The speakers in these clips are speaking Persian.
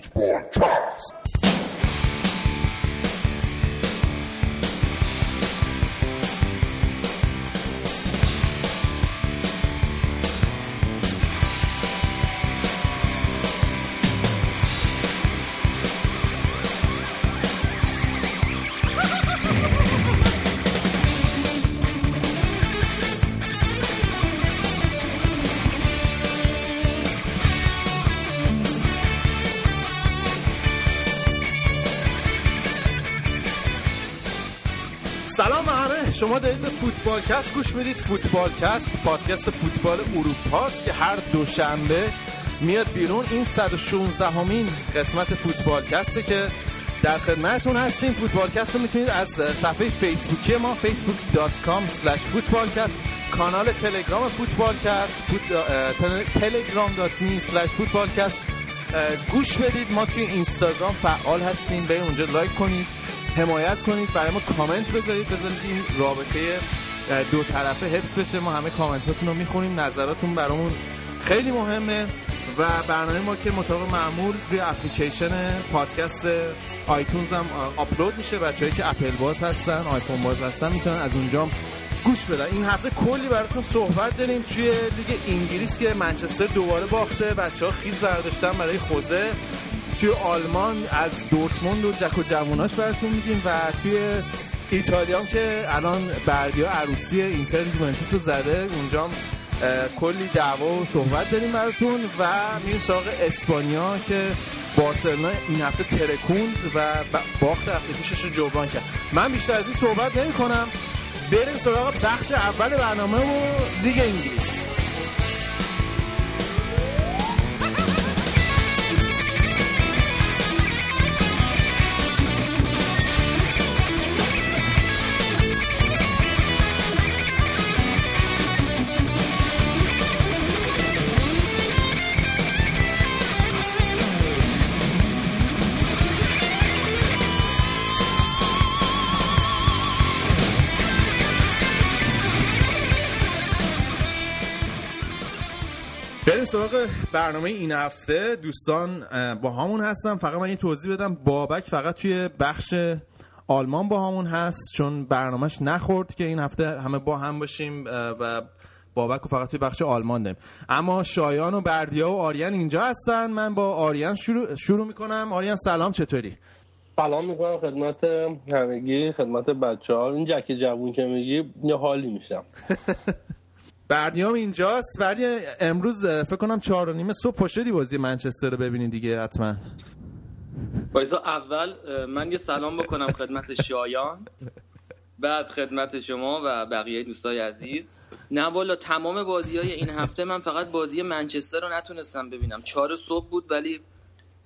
فوتبال کست شما دارید به فوتبالکست گوش می‌دید. فوتبالکست پادکست فوتبال اروپاست که هر دوشنبه میاد بیرون. این 116 امین قسمت فوتبالکسته که در خدمتتون هستیم. فوتبالکست رو می‌تونید از صفحه فیسبوکی ما facebook.com فوتبالکست کانال تلگرام فوتبالکست telegram.me فوتبالکست گوش بدید. ما توی اینستاگرام فعال هستیم. به اونجا لایک کنید. حمایت کنید برای ما کامنت بذارید بذارید این رابطه دو طرفه حفظ بشه. ما همه کامنتاتون رو می‌خونیم نظراتون برامون خیلی مهمه. و برنامه ما که مطابق معمول روی اپلیکیشن پادکست آیتونز هم آپلود میشه. بچه‌ای که اپل باز هستن آیفون باز هستن می‌تونن از اونجا گوش بدن. این هفته کلی براتون صحبت داریم. توی لیگ انگلیس که منچستر دوباره باخته. بچه ها خیز برداشتن برای خوزه. توی آلمان از دورتموند و جک و جووناش براتون میگیم و توی ایتالیا که الان بردیا عروسی اینتر یوونتوس رو زده. اونجا کلی دعوا و صحبت داریم براتون و میریم سراغ اسپانیا که بارسلونا این هفته ترکوند و باخت هفته پیشش رو جبران کرد. من بیشتر از این صحبت نمی کنم بریم سراغ بخش اول برنامه و دیگه انگلیس. سراغ برنامه این هفته. دوستان با همون هستم. فقط من یه توضیح بدم. بابک فقط توی بخش آلمان با همون هست چون برنامهش نخورد که این هفته همه با هم باشیم و بابک رو فقط توی بخش آلمان داریم. اما شایان و بردیا و آریان اینجا هستن. من با آریان شروع, شروع می‌کنم. آریان سلام چطوری؟ سلام می‌کنم خدمت همگی خدمت بچه ها این جک جوون که میگی یه حالی میشم. بردیام اینجاست ولی امروز فکر کنم چهار و نیمه صبح پشتی بازی منچستر رو ببینید دیگه حتما. بایزا اول من یه سلام بکنم خدمت شایان. بعد خدمت شما و بقیه دوستای عزیز. نه والا تمام بازی های این هفته من فقط بازی منچستر رو نتونستم ببینم. چهار صبح بود ولی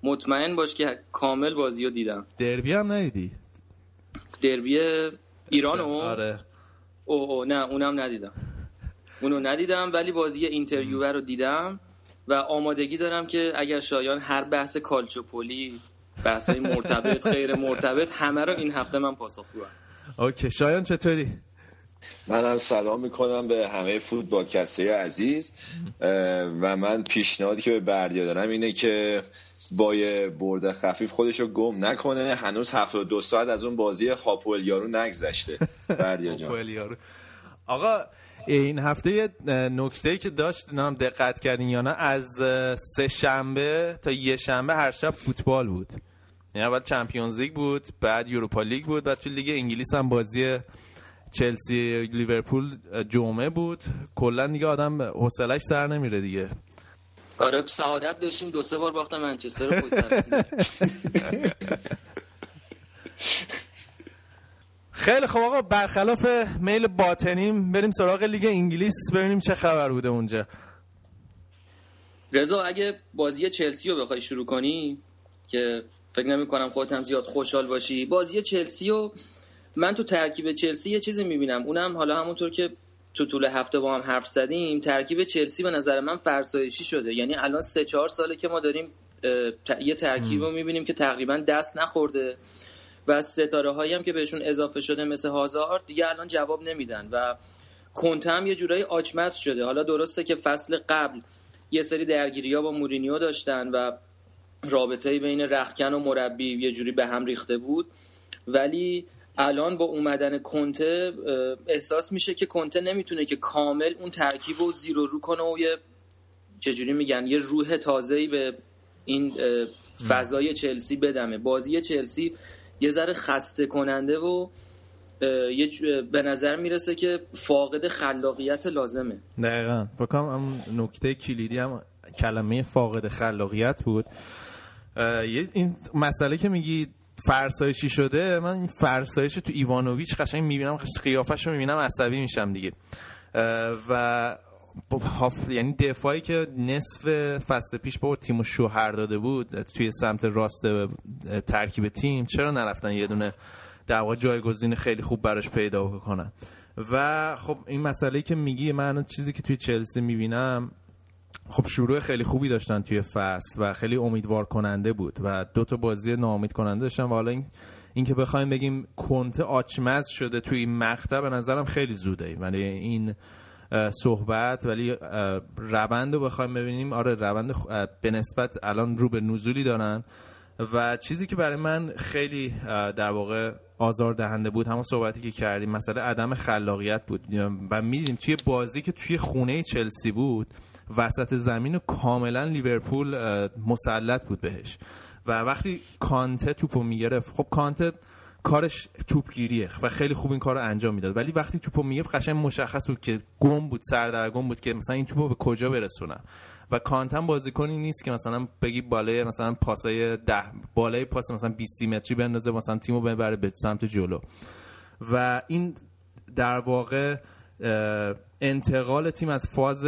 مطمئن باش که کامل بازی رو دیدم. دربی هم ندیدی؟ دربی ایران آره. او, او نه اونم ندیدم. اونو ندیدم ولی بازی اینتر یووه رو دیدم و آمادگی دارم که اگر شایان هر بحث کالچوپولی بحث های مرتبط غیر مرتبط همه رو این هفته من پاسخ کنم OK شایان چطوری؟ منم سلام می‌کنم به همه فوتبالکستیای عزیز و من پیشنهادی که به بردیا دارم اینه که با یه برد خفیف خودشو گم نکنه. هنوز دو ساعت از اون بازی هاپول یارو نگذشته. بردیا جان. آقا این هفته نکته که داشت نام دقت کردین یا نه از سه شنبه تا یه شنبه هر شب فوتبال بود. یعنی اول Champions League بود بعد Europa League بود بعد تو لیگ انگلیس هم بازی چلسی لیورپول جمعه بود. کلا دیگه آدم حوصلش سر نمیره دیگه. آره سعادت داشتیم. دو سه بار باختم منچستر رو خیلی خب آقا برخلاف میل باطنیم بریم سراغ لیگ انگلیس ببینیم چه خبر بوده اونجا. رضا اگه بازی چلسی رو بخوای شروع کنی که فکر نمی کنم خودت هم زیاد خوشحال باشی بازی چلسی رو من تو ترکیب چلسی یه چیزی می‌بینم. اونم حالا همونطور که تو طول هفته با هم حرف زدیم ترکیب چلسی به نظر من فرسایشی شده. یعنی الان سه چهار ساله که ما داریم یه ترکیب رو می‌بینیم که تقریبا دست نخورده. و ستاره هایی هم که بهشون اضافه شده مثل هازارد دیگه الان جواب نمیدن و کنته هم یه جورایی آچمز شده. حالا درسته که فصل قبل یه سری درگیری با مورینیو داشتن و رابطه بین رخکن و مربی یه جوری به هم ریخته بود ولی الان با اومدن کنته احساس میشه که کنته نمی‌تونه که کامل اون ترکیب رو زیر و رو کنه و یه چجوری میگن یه روح تازه‌ای به این فضای چلسی بدمه. بازی چلسی یه ذره خسته کننده و یه به نظر می‌رسه که فاقد خلاقیت لازمه. دقیقا. بکنم هم نکته کلیدی هم کلمه فاقد خلاقیت بود. این مسئله که میگی فرسایشی شده من این فرسایش تو ایوانوویچ قشنگ می‌بینم قیافش رو می‌بینم عصبی میشم دیگه. و یعنی دفاعی که نصف فصل پیش با تیم شوهر داده بود توی سمت راست ترکیب تیم چرا نرفتن یه دونه در جایگزین خیلی خوب براش پیدا کنن؟ و خب این مسئله که میگی من چیزی که توی چلسی می‌بینم خب شروع خیلی خوبی داشتن توی فصل و خیلی امیدوار کننده بود و دو تا بازی ناامید کننده داشتن و حالا این اینکه بخوایم بگیم کنته آچمز شده توی این مقطع به نظرم خیلی زوده ولی این صحبت ولی روند رو بخوایم ببینیم. آره روند به نسبت الان رو به نزولی دارن. و چیزی که برای من خیلی در واقع آزار دهنده بود همون صحبتی که کردیم مسئله عدم خلاقیت بود. و میدیم توی بازی که توی خونه چلسی بود وسط زمین کاملا لیورپول مسلط بود بهش. و وقتی کانته توپو می‌گرفت خب کانته کارش توپگیریه و خیلی خوب این کار رو انجام می‌داد. ولی وقتی توپو می‌گرفت قشنگ مشخص بود که گم بود سردرگم بود که مثلا این توپو به کجا برسونم. و کانتم بازیکنی نیست که مثلا بگی بالای مثلا پاسای ده بالای پاس مثلا 20 متری بندازه مثلا تیمو ببره به سمت جلو. و این در واقع انتقال تیم از فاز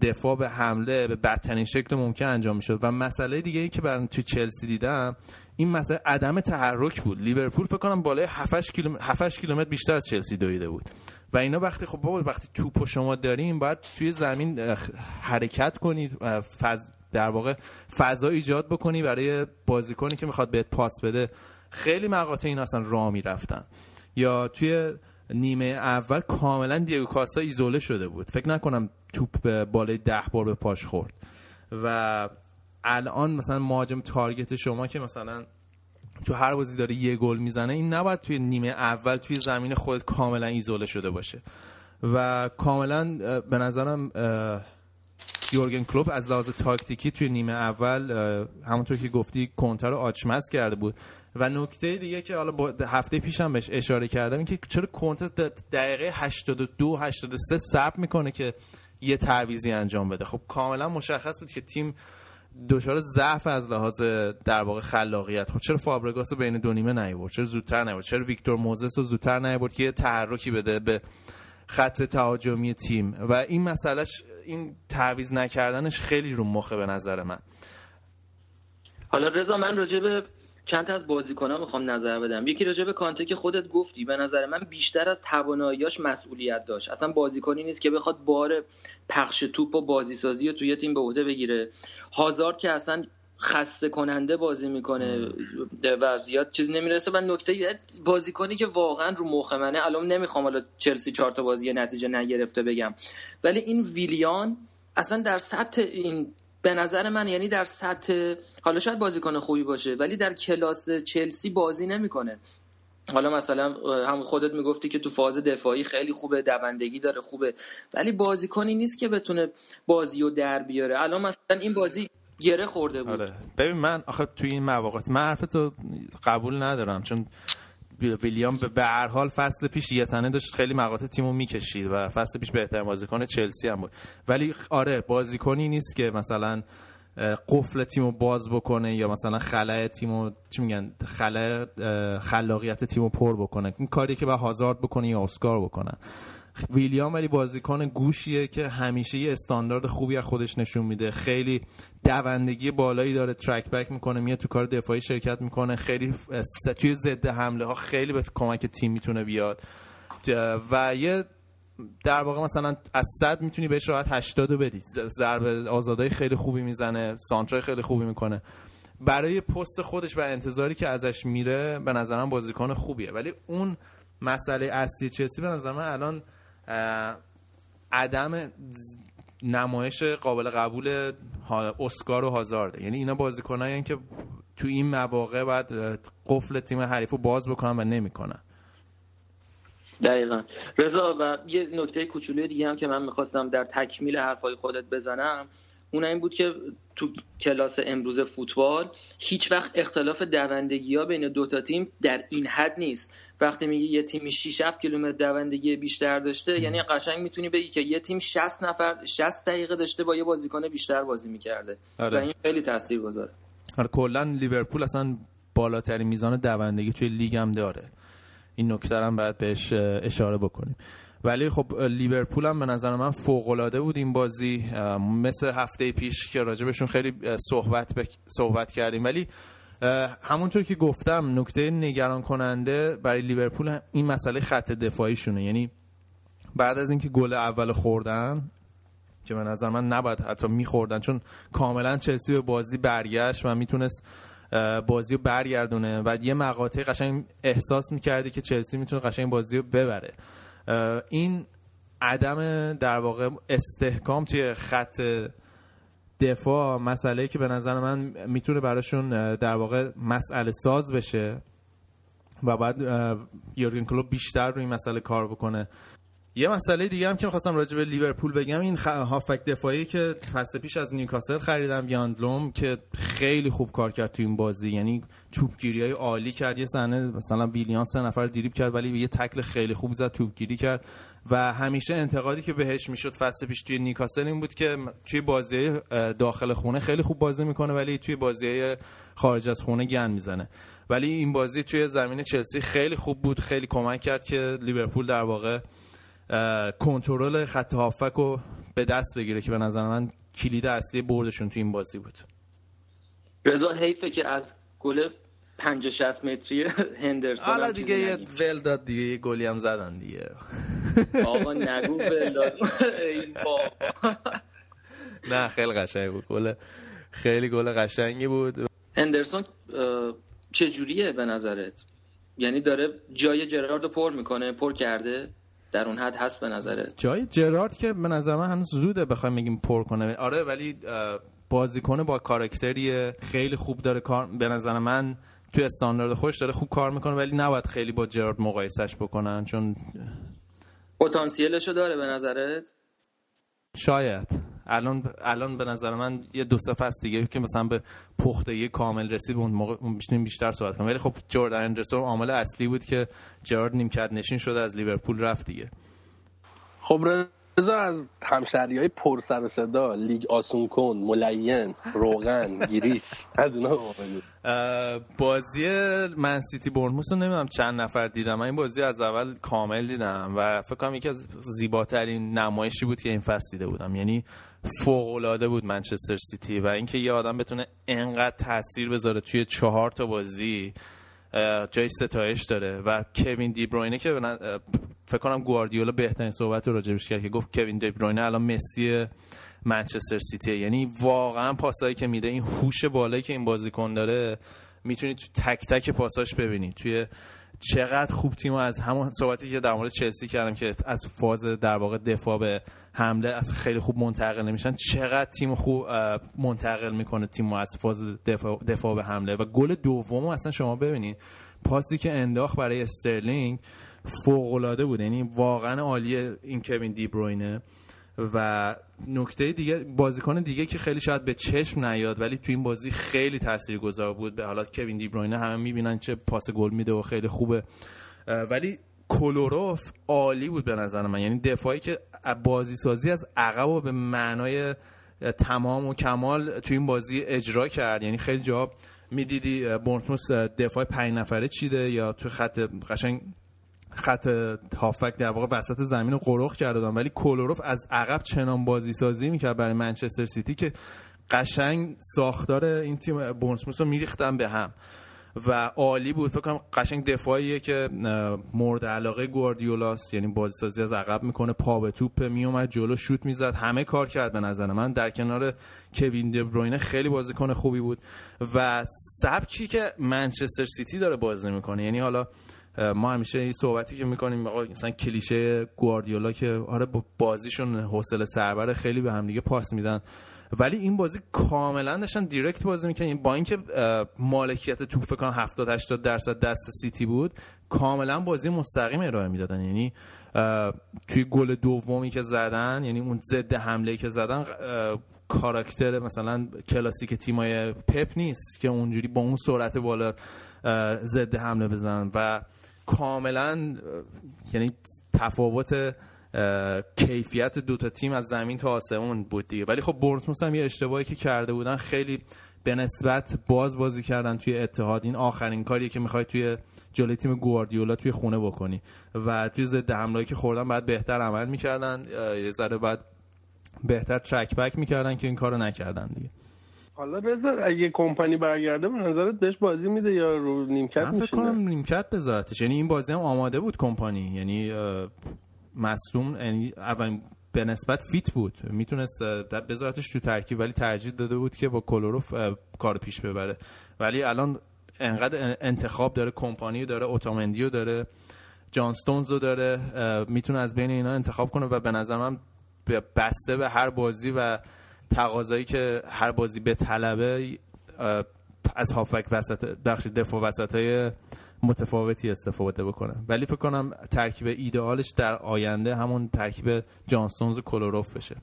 دفاع به حمله به بدترین شکل ممکن انجام می‌شد. و مسئله دیگه ای که برام توی چلسی دیدم این مسئله عدم تحرک بود. لیورپول فکر کنم بالای 7 کیلومتر کیلومتر بیشتر از چلسی دویده بود. و اینا وقتی خب بابا وقتی توپ شما داریم باید توی زمین حرکت کنید فض... در واقع فضا ایجاد بکنی برای بازیکنی که می‌خواد بهت پاس بده. خیلی مقاطع این اصلا راه می‌رفتن. یا توی نیمه اول کاملا دیگو کاستا ایزوله شده بود. فکر نکنم توپ بالای ده بار به پاش خورد. و الان مثلا مهاجم تارگت شما که مثلا تو هر بازی داره یه گل می‌زنه این نباید توی نیمه اول توی زمین خود کاملا ایزوله شده باشه. و کاملا به نظرم یورگن کلوب از لحاظ تاکتیکی توی نیمه اول همونطور که گفتی کنتر رو آچمز کرده بود. و نکته دیگه که حالا هفته پیشم بهش اشاره کردم این که چرا کنتر دقیقه 82 83 صبر می‌کنه که یه تعویزی انجام بده. خب کاملا مشخص بود که تیم دچار ضعف از لحاظ در واقع خلاقیت. خب چرا فابرگاس رو بین دو نیمه نیورد چرا زودتر نیورد چرا ویکتور موزس رو زودتر نیورد که یه تحرکی بده به خط تهاجمی تیم؟ و این مسئلهش این تعویض نکردنش خیلی رو مخه به نظر من. حالا رضا من راجع به چند تا از بازیکن‌ها می‌خوام نظر بدم. یکی راجع به کانته که خودت گفتی به نظر من بیشتر از تواناییاش مسئولیت داشت. اصلا بازیکنی نیست که بخواد بار پخش توپ و بازیسازی رو توی تیم به عهده بگیره. هازارد که اصلا خسته کننده بازی می‌کنه و زیاد چیزی نمی‌رسه. و نکته بازیکنی که واقعا رو مخ منه الان نمی‌خوام حالا چلسی چهار تا بازی نتیجه نگرفته بگم. ولی این ویلیان اصلا در سطح این به نظر من یعنی در سطح حالا شاید بازیکن خوبی باشه ولی در کلاس چلسی بازی نمی‌کنه. حالا مثلا هم خودت می‌گفتی که تو فاز دفاعی خیلی خوبه دوندگی داره خوبه. ولی بازیکنی نیست که بتونه بازی رو در بیاره. الان مثلا این بازی گره خورده بود. آره. ببین من آخه توی این مواقع من حرفتو قبول ندارم. چون ویلیام به هر حال فصل پیش یه تنه داشت. خیلی مقاطع تیمو می‌کشید و فصل پیش بهترین بازیکن چلسی هم بود. ولی آره بازیکنی نیست که مثلا قفل تیمو باز بکنه یا مثلا خلای تیمو چی میگن؟ خلای خلاقیت تیمو پر بکنه. این کاری که با هازارد بکنه یا اسکار بکنه ویلیام ولی بازیکن گوشیه که همیشه یه استاندارد خوبی از خودش نشون میده. خیلی دوندگی بالایی داره ترک بک می‌کنه میاد تو کار دفاعی شرکت می‌کنه. خیلی توی ضد حمله ها خیلی به کمک تیم می‌تونه بیاد. و یه در واقع مثلا از صد می‌تونی بهش راحت 80 بدی. ضربه آزادای خیلی خوبی می‌زنه سانترای خیلی خوبی می‌کنه. برای پست خودش و انتظاری که ازش میره به نظر من بازیکن خوبیه. ولی اون مسئله اصلی چلسی به نظر الان عدم نمایش قابل قبول اسکار و هازارده. یعنی اینا بازیکنایی که تو این مواقع باید قفل تیم حریف رو باز بکنن و نمی‌کنن. دقیقا. رضا و یه نکته کوچولوی دیگه هم که من می‌خواستم در تکمیل حرفای خودت بزنم. اون این بود که تو کلاس امروز فوتبال هیچ وقت اختلاف دوندگی ها بین دوتا تیم در این حد نیست. وقتی میگی یه تیمی 6 7 کیلومتر دوندگی بیشتر داشته یعنی قشنگ می‌تونی بگی که یه تیم 60 نفر 60 دقیقه داشته با یه بازیکن بیشتر بازی می‌کرده. آره. و این خیلی تاثیرگذاره. آره کلا لیورپول اصلا بالاترین میزان دوندگی توی لیگ هم داره. این نکته هم باید بهش اشاره بکنیم. ولی خب لیورپول هم به نظر من فوق العاده بود این بازی. مثل هفته پیش که راجبشون خیلی صحبت صحبت کردیم. ولی همونطور که گفتم نکته نگران کننده برای لیورپول این مسئله خط دفاعیشونه. یعنی بعد از اینکه گل اول خوردن که به نظر من نباید حتی میخوردن چون کاملا چلسی به بازی برگشت و می‌تونست بازی رو برگردونه. و یه مقاطع قشنگ احساس می‌کردی که چلسی می‌تونه قشنگ بازی رو ببره. این عدم در واقع استحکام توی خط دفاع مسئله که به نظر من می‌تونه براشون در واقع مسئله ساز بشه و بعد یورگن کلوب بیشتر روی این مسئله کار بکنه. یه مسئله دیگه هم که خواستم راجع به لیورپول بگم این خ... هافک دفاعی که فصل پیش از نیوکاسل خریدم یاندلوم که خیلی خوب کار کرد تو این بازی. یعنی توپگیری های عالی کرد. یه صحنه مثلا ویلیان سه نفر دریب کرد ولی یه تکل خیلی خوب زد توپگیری کرد. و همیشه انتقادی که بهش می‌شد فصل پیش توی نیوکاسل این بود که توی بازی داخل خونه خیلی خوب بازی می‌کنه ولی توی بازی خارج از خونه گن می‌زنه. ولی این بازی توی زمین چلسی خیلی خوب بود خیلی کمک کرد که لیورپول در واقع کنترل خط هافک رو به دست بگیره که به نظر من کلید اصلی بردشون تو این بازی بود. رضا حیفه که از گل 50 60 متری هندرسون حالا دیگه یه ول داد دیگه یه گلی هم زدن دیگه. آقا نگو ول داد. این نه خیلی قشنگ بود گل. خیلی گل قشنگی بود. هندرسون چجوریه به نظرت؟ یعنی داره جای جرارد پر می‌کنه پر کرده؟ در اون حد هست به نظرت؟ جای جرارد که به نظر من هنوز زوده بخوایم بگیم پر کنه. آره ولی بازیکن با کاراکتری خیلی خوب داره کار به نظر من توی استاندارد خوش داره خوب کار می‌کنه ولی نباید خیلی با جرارد مقایسش بکنن چون پتانسیلشو داره به نظرت؟ شاید. الان الان به نظر من یه دو سه فصل دیگه که مثلا به پختگی کامل رسید اون موقع بیشتر صحبت کنیم. ولی خب جردن اندرسون عامل اصلی بود که جرارد نیمکت نشین شده از لیورپول رفت دیگه. خب رضا از همشهری های پر سر و صدا لیگ آسون کن ملین روغن گیریس از اونا بازی من سیتی بورنموث رو نمی‌دونم چند نفر دیدم. من این بازی از اول کامل دیدم و فکر کنم یکی از زیباترین نمایشی بود که این فصل دیده بودم. یعنی فوق العاده بود منچستر سیتی و اینکه یه آدم بتونه انقدر تاثیر بذاره توی چهار تا بازی جای ستایش داره و کوین دی بروینه که فکر کنم گواردیولا بهترین صحبت رو راجبش کرد که گفت کوین دی بروینه الان مسی منچستر سیتی یعنی واقعا پاسایی که میده این هوش بالایی که این بازیکن داره می‌تونید تو تک تک پاساش ببینید. توی چقدر خوب تیم از همون صحبتی که در مورد چلسی کردم که از فاز در واقع دفاع به حمله از خیلی خوب منتقل نمیشن. چقدر تیم خوب منتقل می‌کنه تیم از فاز دفاع, دفاع به حمله. و گل دوم اصلا شما ببینید. پاسی که انداخت برای استرلینگ فوق العاده بود. یعنی واقعا عالیه این کوین دی بروینه. و نکته دیگه بازیکن دیگه که خیلی شاید به چشم نیاد ولی تو این بازی خیلی تاثیرگذار بود. به حالات کوین دی بروینه همه می‌بینن چه پاس گل میده و خیلی خوبه. ولی کلوروف عالی بود به نظر من. یعنی دفاعی که بازی سازی از عقب و به معنای تمام و کمال تو این بازی اجرا کرد. یعنی خیلی جا می‌دیدی. بورنموث دفاع پنج نفره چیده یا تو خط قشنگ خط هافک در واقع وسط زمین رو قرخ کرده ولی کلوروف از عقب چنان بازی سازی می‌کرد برای منچستر سیتی که قشنگ ساختار این تیم بورنموث رو میریختن به هم. و عالی بود. فکر کنم قشنگ دفاعیه که مورد علاقه گواردیولاست. یعنی بازی سازی از عقب می‌کنه پا به توپ میومد جلو شوت می‌زد همه کار کرد به نظر من. در کنار کوین دبروینه خیلی بازیکن خوبی بود. و سبکی که منچستر سیتی داره بازی می‌کنه. یعنی حالا ما همیشه این صحبتی که می‌کنیم آقا مثلا کلیشه گواردیولا که آره با بازیشون حوصله سربر خیلی به هم دیگه پاس میدن. ولی این بازی کاملا داشتن دیرکت بازی می‌کنن با اینکه مالکیت توپ فکر کنم 70 80 درصد دست سیتی بود کاملا بازی مستقیم ارائه می‌دادن. یعنی توی گل دومی که زدن یعنی اون ضد حمله که زدن کاراکتر مثلا کلاسیک تیمای پپ نیست که اونجوری با اون سرعت بالا ضد حمله بزنن. و کاملا یعنی تفاوت کیفیت دوتا تیم از زمین تا آسمون بود دیگه. ولی خب بورنموث هم یه اشتباهی که کرده بودن خیلی به نسبت باز بازی کردن توی اتحاد. این آخرین کاریه که می‌خوای توی جلوی تیم گواردیولا توی خونه بکنی. و توی ضد حمله که خوردن بعد بهتر عمل می‌کردن. یه ذره بعد بهتر ترک بک می‌کردن که این کارو نکردن دیگه. حالا رضا اگه کمپانی برگرده به نظرت بهش بازی میده یا رو نیمکت من فکر کنم نیمکت بذارتش. یعنی این بازی هم آماده بود کمپانی. یعنی مصدوم یعنی اولین به نسبت فیت بود. می‌تونست بذارتش تو ترکیب ولی ترجیح داده بود که با کلوروف کار پیش ببره. ولی الان انقدر انتخاب داره کمپانی داره اوتامندیو داره جانستونز رو داره می‌تونه از بین اینا انتخاب کنه و به نظر من بسته به هر بازی و تقاضایی که هر بازی به طلبه از هافک وسط بخش دفاع وسط های متفاوتی استفاده بکنه. ولی فکر کنم ترکیب ایدئالش در آینده همون ترکیب جانستونز و کلوروف بشه.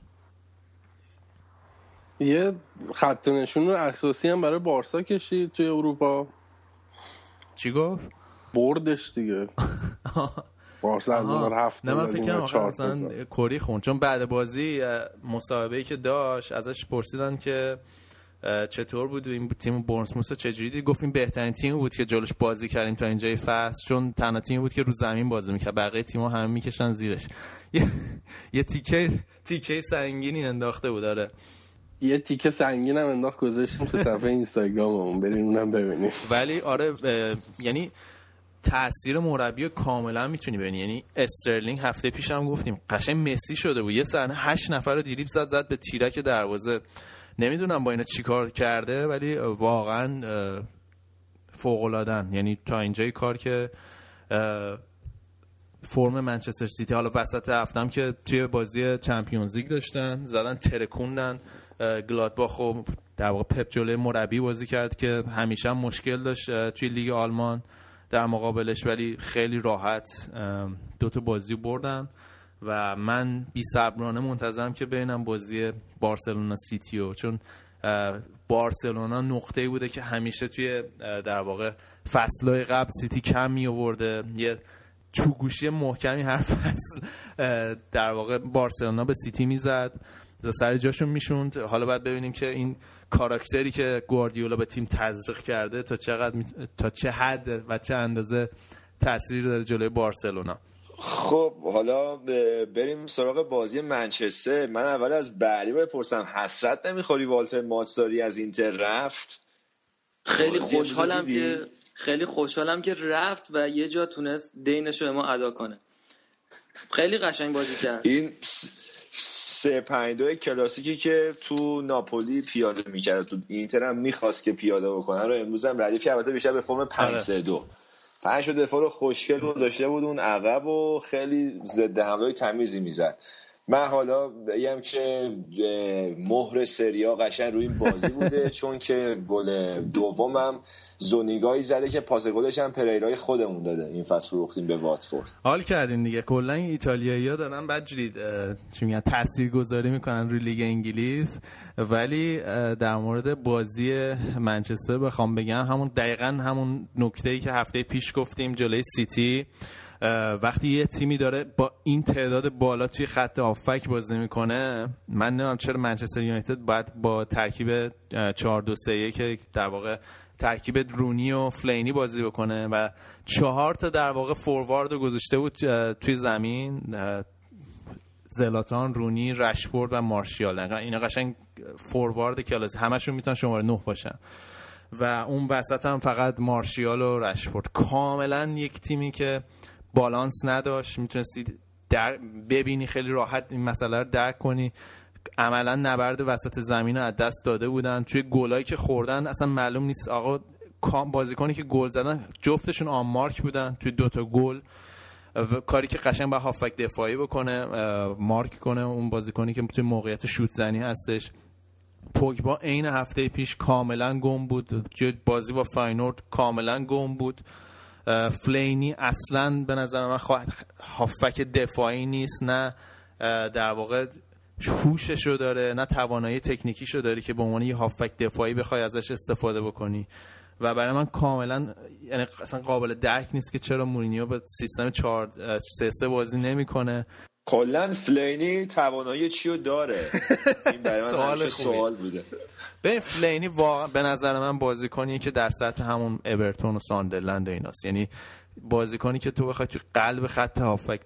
یه خط نشون اساسی هم برای بارسا کشید توی اروپا. چی گفت؟ بردش دیگه. بارسا از اون هفت نه من فکر کنم کوری خون چون بعد بازی مصاحبه ای که داشت ازش پرسیدن که چطور بود؟ این تیم بورنموث چجوری دید؟ گفت این بهترین تیم بود که جلوش بازی کردیم تا اینجای فصل چون تنها تیم بود که رو زمین بازی می‌کرد. بقیه تیم‌ها همه می‌کشن زیرش. یه تیکه تیکه سنگینی انداخته بود داره یه تیکه سنگین هم انداخت گذاشتیم تو صفحه اینستاگراممون. بریم اونم ببینیم. ولی آره یعنی تاثیر مربی کاملا می‌تونی ببینی. یعنی استرلینگ هفته پیش هم گفتیم قشنگ مسی شده بود. یه صحنه هشت نفر رو دیریب زد زد به تیرک دروازه. نمی‌دونم با اینا چیکار کرده ولی واقعا فوق العادن یعنی تا اینجای کار که فرم منچستر سیتی حالا وسط هفتم که توی بازی چمپیونز لیگ داشتن زدن ترکوندن گلادباخ و در واقع پپ جلوی مربی بازی کرد که همیشه هم مشکل داشت توی لیگ آلمان در مقابلش ولی خیلی راحت دو تا بازی بردن. و من بی صبرانه منتظرم که ببینم بازی بارسلونا سیتیو چون بارسلونا نقطه بوده که همیشه توی در واقع فصلهای قبل سیتی کم می آورده یه تو گوشی محکمی هر فصل در واقع بارسلونا به سیتی می‌زد. سر جاشون می‌شوند. حالا باید ببینیم که این کاراکتری که گواردیولا به تیم تزریق کرده تا چقدر تا چه حد و چه اندازه تاثیر داره جلوی بارسلونا. خب حالا بریم سراغ بازی منچستر. من اول از بعدی بپرسم حسرت نمی‌خوری والتر ماتساری از اینتر رفت؟ خیلی خوشحالم که خیلی خوشحالم که رفت و یه جا تونست دینش رو ما ادا کنه. خیلی قشنگ بازی کرد. این سه پنج دو کلاسیکی که تو ناپولی پیاده می‌کرد. تو اینتر هم می‌خواست که پیاده بکنه رو امروز هم ردیف البته بیشتر به فرم 5 3 2 پنج دفاع رو خوشگل رو داشته بود اون عقب و خیلی ضد حمله تمیزی می‌زد. من حالا بگم که مهر سریا قشن روی این بازی بوده چون که گل دومم زونیگایی زده که پاس گلش هم پریرای خودمون داده. این فصل فروختیم به واتفورد. حال کردین دیگه. کلا ایتالیایی‌ها دارن بدجوری چی میگن تاثیرگذاری می‌کنن روی لیگ انگلیس. ولی در مورد بازی منچستر بخوام بگم همون دقیقا همون نکته‌ای که هفته پیش گفتیم جلوی سیتی. وقتی یه تیمی داره با این تعداد بالا توی خط آفک بازی می‌کنه من نمی‌دونم چرا منچستر یونایتد باید با ترکیب 4 2 3 که در واقع ترکیب رونی و فلینی بازی بکنه و چهار تا در واقع فوروارد رو گذاشته بود توی زمین زلاتان رونی رشفورد و مارشیال. اینا قشنگ فوروارد کلاس همشون می‌تونن شماره 9 باشن. و اون وسط هم فقط مارشیال و رشفورد. کاملا یک تیمی که بالانس نداشت می‌تونستی در ببینی خیلی راحت این مسئله رو درک کنی. عملا نبرد وسط زمین رو از دست داده بودن. توی گلایی که خوردن اصلا معلوم نیست. آقا بازیکنی که گل زدن جفتشون آن بودن توی دوتا گل. کاری که قشنگ با هافک دفاعی بکنه مارک کنه. اون بازیکنی که توی موقعیت شوت زنی هستش. پوگبا عین هفته پیش کاملا گم بود. بازی با فاینورد کاملا گم بود. فلینی اصلا به نظر من هافک دفاعی نیست نه در واقع هوششو داره نه توانایی تکنیکیشو داره که به عنوان یه هافک دفاعی بخوای ازش استفاده بکنی. و برای من کاملا یعنی اصلا قابل درک نیست که چرا مورینیو به سیستم 4 3 3 بازی نمی‌کنه. کلا فلینی توانایی چی رو داره؟ این برای من سوال بوده. به فلینی واقعا به نظر من بازیکنیه که در سطح همون اورتون و ساندرلند و ایناست. یعنی بازیکنی که تو بخوای تو قلب خط هافک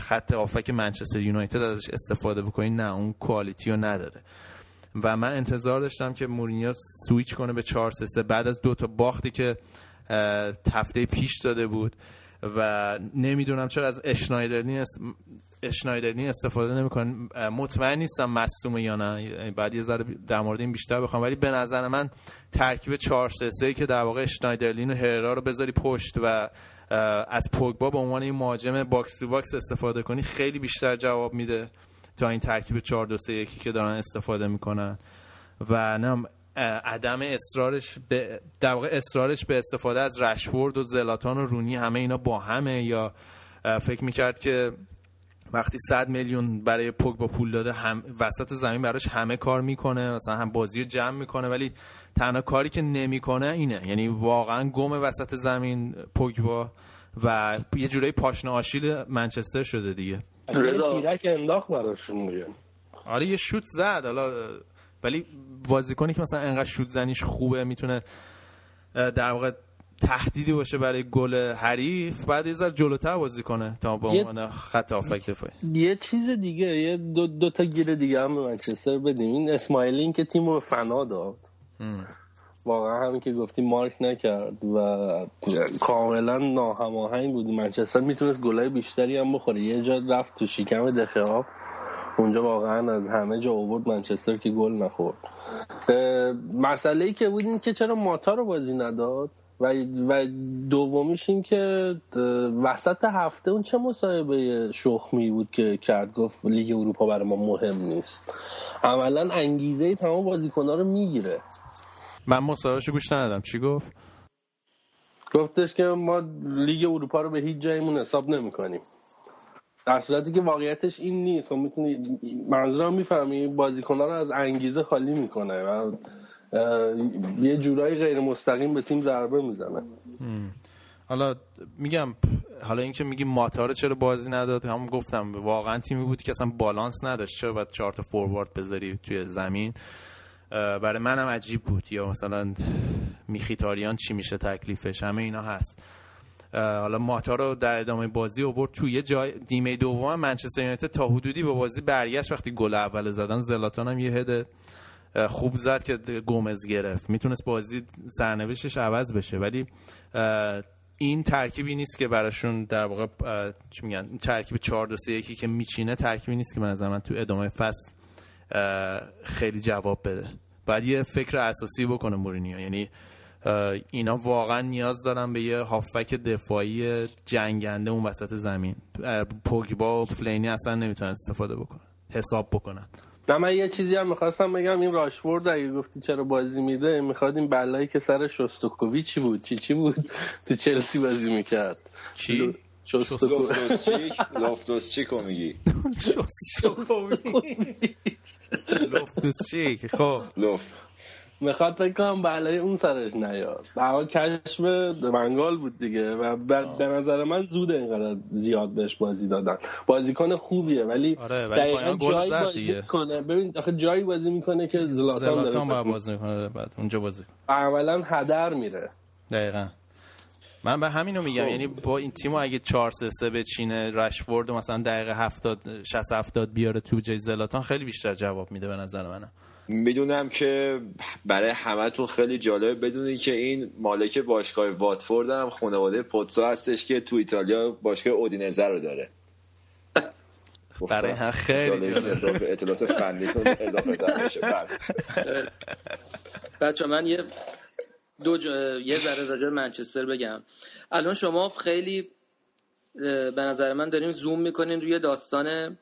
خط هافک منچستر یونایتد ازش استفاده بکنی نه اون کوالیتی رو نداره. و من انتظار داشتم که مورینیو سویچ کنه به 4 3 بعد از دو تا باختی که هفته پیش داده بود و نمی‌دونم چرا از اشنایدرلین اشنایدرلین استفاده نمی‌کنن. مطمئن نیستم مصدومه یا نه. بعد یه ذره در مورد این بیشتر بخوام. ولی به نظر من ترکیب 4 3 که در واقع اشنایدرلین و هررا رو بذاری پشت و از پوگبا به عنوان این مهاجم box to box استفاده کنی خیلی بیشتر جواب میده تا این ترکیب 4 2 3 1 که دارن استفاده می‌کنن. و نه عدم اصرارش به در واقع اصرارش به استفاده از رشفورد و زلاتان و رونی همه اینا با همه یا فکر می‌کرد که وقتی 100 میلیون برای پوگ با پول داده هم وسط زمین براش همه کار می‌کنه مثلا هم بازی رو جمع می‌کنه ولی تنها کاری که نمی‌کنه اینه. یعنی واقعا گم وسط زمین پوگبا و یه جورایی پاشنه آشیل منچستر شده دیگه. انداخت براشون آره یه شوت زد. حالا ولی بازیکنی که مثلا انقدر شوت زنیش خوبه می‌تونه در واقع تهدیدی باشه برای گل حریف بعد یه ذره جلوتر بازی کنه تا با عنوان خط هافک دفاعی. یه چیز دیگه یه دو, دو تا گیر دیگه هم به منچستر بدیم. این اسمایلین که تیم رو فنا داد. واقعا همین که گفتی مارک نکرد و کاملا ناهماهنگ بود. منچستر می‌تونست گلای بیشتری هم بخوره. یه جا رفت تو شکم دخه اونجا واقعا از همه جا آورد منچستر که گل نخورد. مسئله ای که بود این که چرا ماتا رو بازی نداد؟ و, و دومیش این که وسط هفته اون چه مصاحبه شخمی بود که کرد؟ گفت لیگ اروپا برای ما مهم نیست. عملا انگیزه تمام بازیکنها رو می‌گیره. من مصاحبهشو گوش ندادم. چی گفت؟ گفتش که ما لیگ اروپا رو به هیچ جایمون حساب نمی‌کنیم. در صورتی که واقعیتش این نیست. خب می‌تونی منظورم می‌فهمی بازیکنها رو از انگیزه خالی می‌کنه و یه جورایی غیر مستقیم به تیم ضربه می‌زنه. حالا میگم حالا اینکه میگی ماتار چرا بازی نداد هم گفتم واقعا تیمی بود که اصلا بالانس نداشت. چرا باید چهار تا فوروارد بذاری توی زمین؟ برای منم عجیب بود. یا مثلا میخیتاریان چی میشه تکلیفش؟ همه اینا هست. حالا ماتا رو در ادامه بازی آورد توی جای دیمه دوم منچستر یونایتد تا حدودی به بازی برگشت. وقتی گل اول زدن زلاتان هم یه هد خوب زد که گومز گرفت. می‌تونست بازی سرنوشتش عوض بشه. ولی این ترکیبی نیست که براشون در واقع چی میگن ترکیب 4 2 3 1 که میچینه ترکیبی نیست که به نظر من تو ادامه فصل خیلی جواب بده. بعد یه فکر اساسی بکنه مورینیو. یعنی اینا واقعا نیاز دارن به یه هافک دفاعی جنگنده اون وسط زمین. پوگبا و فلینی اصلا نمی‌تونن استفاده بکنن حساب بکنن. نه من یه چیزی هم می‌خواستم بگم این راشفورد اگه گفتی چرا بازی میده می‌خواد این بلایی که سر چی بود؟ چی چی بود؟ تو چلسی بازی می‌کرد. چی؟ لفتوس چیکو میگی. لفتوس چیک خب. می‌خواد فکر کنم بلای اون سرش نیاد. به کشف منگال بود دیگه و به نظر من زود اینقدر زیاد بهش بازی دادن. بازیکن خوبیه ولی آره دقیقا جایی بازی می‌کنه ببین آخه جایی بازی می‌کنه که زلاتان زلاتان باید بازی می‌کنه. بعد اونجا بازی عملا هدر میره. دقیقا. من به همینو میگم خب. یعنی با این تیمو اگه 4 3 3 بچینه رشفورد مثلا دقیقه 70 60 70 بیاره تو جای زلاتان خیلی بیشتر جواب میده به نظر منم. می‌دونم که برای همتون خیلی جالبه بدونی که این مالک باشگاه واتفورد هم خانواده پوتسا هستش که تو ایتالیا باشگاه اودینزه رو داره. برای هم خیلی به اطلاعات فنیتون اضافه در بشه بچه من یه دو یه ذره راجع منچستر بگم. الان شما خیلی به نظر من داریم زوم می‌کنین روی داستان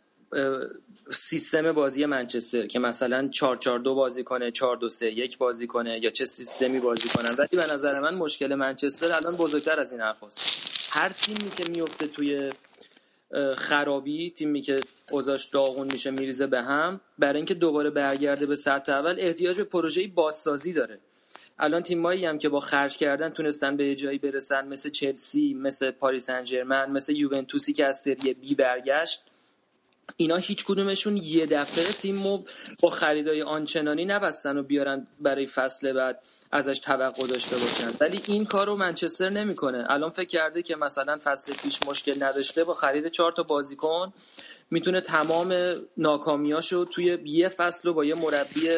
سیستم بازی منچستر که مثلا 4 4 2 بازی کنه 4 2 3 1 بازی کنه یا چه سیستمی بازی کنن ولی به نظر من مشکل منچستر الان بزرگتر از این حرف هست. هر تیمی که میفته توی خرابی تیمی که اوضاعش داغون میشه میریزه به هم برای اینکه دوباره برگرده به سطح اول احتیاج به پروژه بازسازی داره الان تیمایی هم که با خرج کردن تونستن به جایی برسن مثل چلسی مثل پاریس انجرمن مثل یوونتوسی که از سری بی برگشت اینا هیچ کدومشون یه دفعه تیم با خریدای آنچنانی نبستن و بیارن برای فصل بعد ازش توقع داشته باشن. ولی این کار رو منچستر نمی‌کنه. الان فکر کرده که مثلا فصل پیش مشکل نداشته با خرید چهار تا بازیکن می‌تونه تمام ناکامیاشو توی یه فصل رو با یه مربی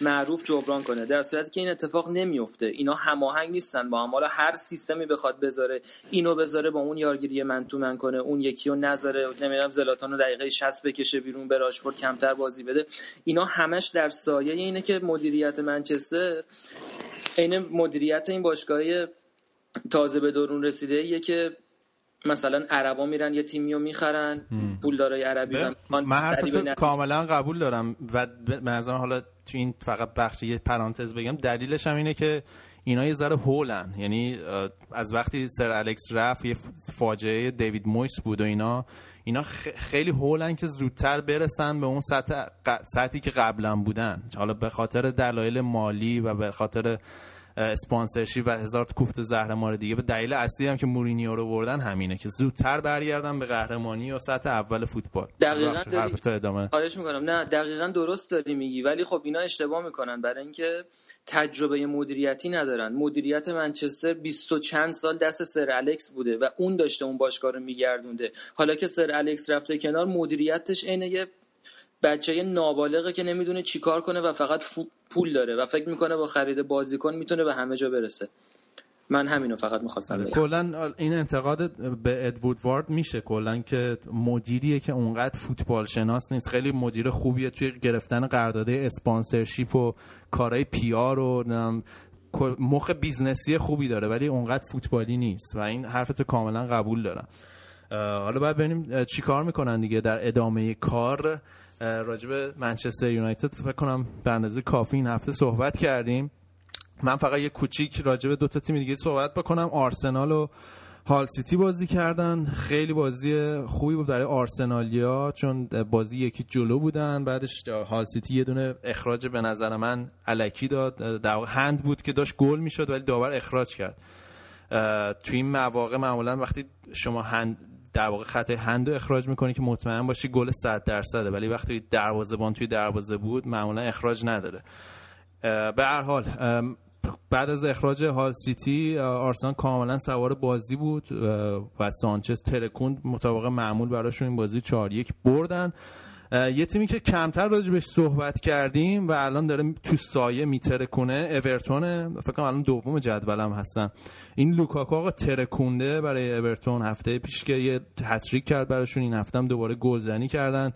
معروف جبران کنه. در صورتی که این اتفاق نمیفته اینا هماهنگ نیستن. با هم حالا هر سیستمی بخواد بذاره اینو بذاره با اون یارگیری من تو من کنه اون یکی رو نذاره. نمی‌دونم زلاتان رو دقیقه 60 بکشه بیرون به راشفورد کمتر بازی بده. اینا همش در سایه اینه که مدیریت منچستر عین مدیریت این باشگاه تازه به درون رسیده. یه که مثلا عربا میرن یه تیمی رو می‌خرن پولدارای عربی من کاملا قبول دارم و به نظرم حالا تو این فقط بخش یه پرانتز بگم دلیلش هم اینه که اینا یه ذره هولن. یعنی از وقتی سر الکس رفت یه فاجعه دیوید مویس بود و اینا اینا خیلی هولن که زودتر برسن به اون سطح سطحی که قبلا بودن. حالا به خاطر دلایل مالی و به خاطر اسپانسرشی و هزار کوفت زهرمار دیگه. به دلیل اصلی هم که مورینیو رو بردن همینه که زودتر برگردن به قهرمانی و سطح اول فوتبال. دقیقاً ادامه خواهش می‌کنم. نه دقیقا درست داری میگی ولی خب اینا اشتباه می‌کنن. برای اینکه تجربه مدیریتی ندارن. مدیریت منچستر 20 و چند سال دست سر الکس بوده و اون داشته اون باشگاه رو میگردونده. حالا که سر الکس رفته کنار مدیریتش عین یه بچه نابالغه که نمی‌دونه چیکار کنه و فقط پول داره و فکر می‌کنه با خرید بازیکن می‌تونه به همه جا برسه. من همینو فقط می‌خواستم بگم. کلا این انتقاد به ادوارد وارد میشه کلا که مدیریه که اونقدر فوتبال شناس نیست. خیلی مدیر خوبیه توی گرفتن قرارداد اسپانسرشیپ و کارهای PR و مخ business ی خوبی داره ولی اونقدر فوتبالی نیست و این حرفتو کاملا قبول دارم. حالا باید ببینیم چی کار می‌کنن دیگه در ادامه کار. راجب منچستر یونایتد فکر کنم به اندازه کافی این هفته صحبت کردیم. من فقط یه کوچیک راجب دو تا تیم دیگه صحبت بکنم. آرسنال و هال سیتی بازی کردن. خیلی بازی خوبی بود برای آرسنالیا چون بازی یکی جلو بودن. بعدش هال سیتی یه دونه اخراج به نظر من الکی داد. در هند بود که داشت گل می‌شد ولی داور اخراج کرد. تو این مواقع معمولا وقتی شما هند در واقع خط هند رو اخراج می‌کنی که مطمئن باشی گل 100 درصده. ولی وقتی بان توی دروازه بود معمولا اخراج نداره. به هر حال بعد از اخراج هال سیتی آرسنال کاملا سوار بازی بود و سانچز ترکوند مطابق معمول براشون این بازی 4 1 بردن. یه تیمی که کمتر راجبش صحبت کردیم و الان داره تو سایه میترکونه اورتونه فکر کنم الان دوم جدولم هستن. این لوکاکو آقا ترکونده برای اورتون. هفته پیش که یه هتریک کرد براشون این هفته هم دوباره گلزنی کردن.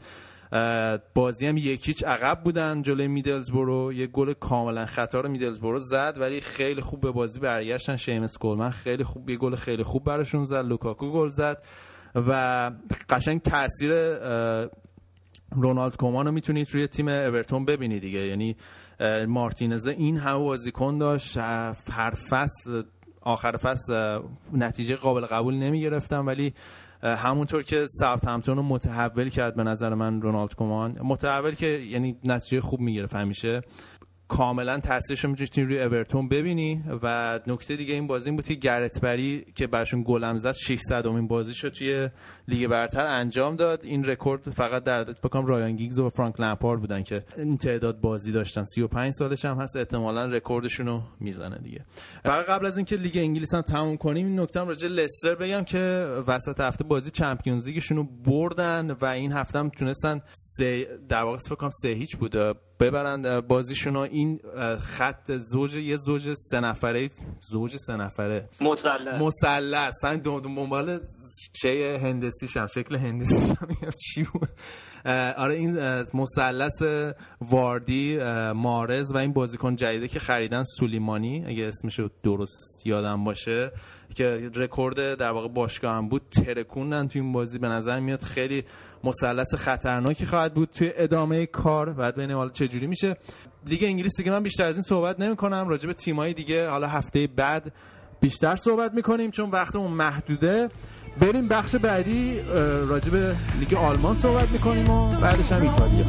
بازی هم یک هیچ عقب بودن جلوی میدلزبورو. یه گل کاملا خطا رو میدلزبورو زد ولی خیلی خوب به بازی برگشتن. شیمس کلمن خیلی خوب یه گل خیلی خوب براشون زد. لوکاکو گل زد و قشنگ تاثیر رونالد کومان رو می‌تونید روی تیم اورتون ببینید دیگه. یعنی مارتینزه این همه بازیکن داشت هر فصل آخر فصل نتیجه قابل قبول نمی‌گرفت ولی همونطور که ساوتهمپتون رو متحول کرد به نظر من رونالد کومان متحول کرد یعنی نتیجه خوب می‌گرفت همیشه. کاملا تاثیرش رو می‌تونی روی اورتون ببینی و نکته دیگه این بازی این بود که گرت بری که براشون گلم زد 600 امین بازیشو توی لیگ برتر انجام داد. این رکورد فقط فکر کنم رایان گیگز و فرانک لمپارد بودن که این تعداد بازی داشتن. 35 سالش هم هست احتمالا رکوردشون رو می‌زنه دیگه. فقط قبل از اینکه لیگ انگلیس هم تموم کنیم این نکته هم راجع لستر بگم که وسط هفته بازی چمپیونز لیگشون رو بردن و این هفته هم تونستن سه در واقع فکر کنم سه هیچ بوده ببرند بازیشون این خط زوج یه زوج سه نفره زوج سه نفره. مثلث مثلث دو دنبال چه هندسی شم؟ شکل هندسی چی بود. آره این مثلث واردی مارز و این بازیکن جدیده که خریدن سولیمانی اگه اسمش درست یادم باشه که رکورد در واقع باشگاه هم بود ترکوندن تو این بازی به نظر میاد خیلی مثلث خطرناکی خواهد بود توی ادامه کار. بعد ببینیم حالا چه جوری میشه. لیگ انگلیس دیگه من بیشتر از این صحبت نمی کنم راجع به تیمایی دیگه حالا هفته بعد بیشتر صحبت می‌کنیم چون وقتمون محدوده. بریم بخش بعدی راجع به لیگ آلمان صحبت می‌کنیم و بعدش هم ایتالیا.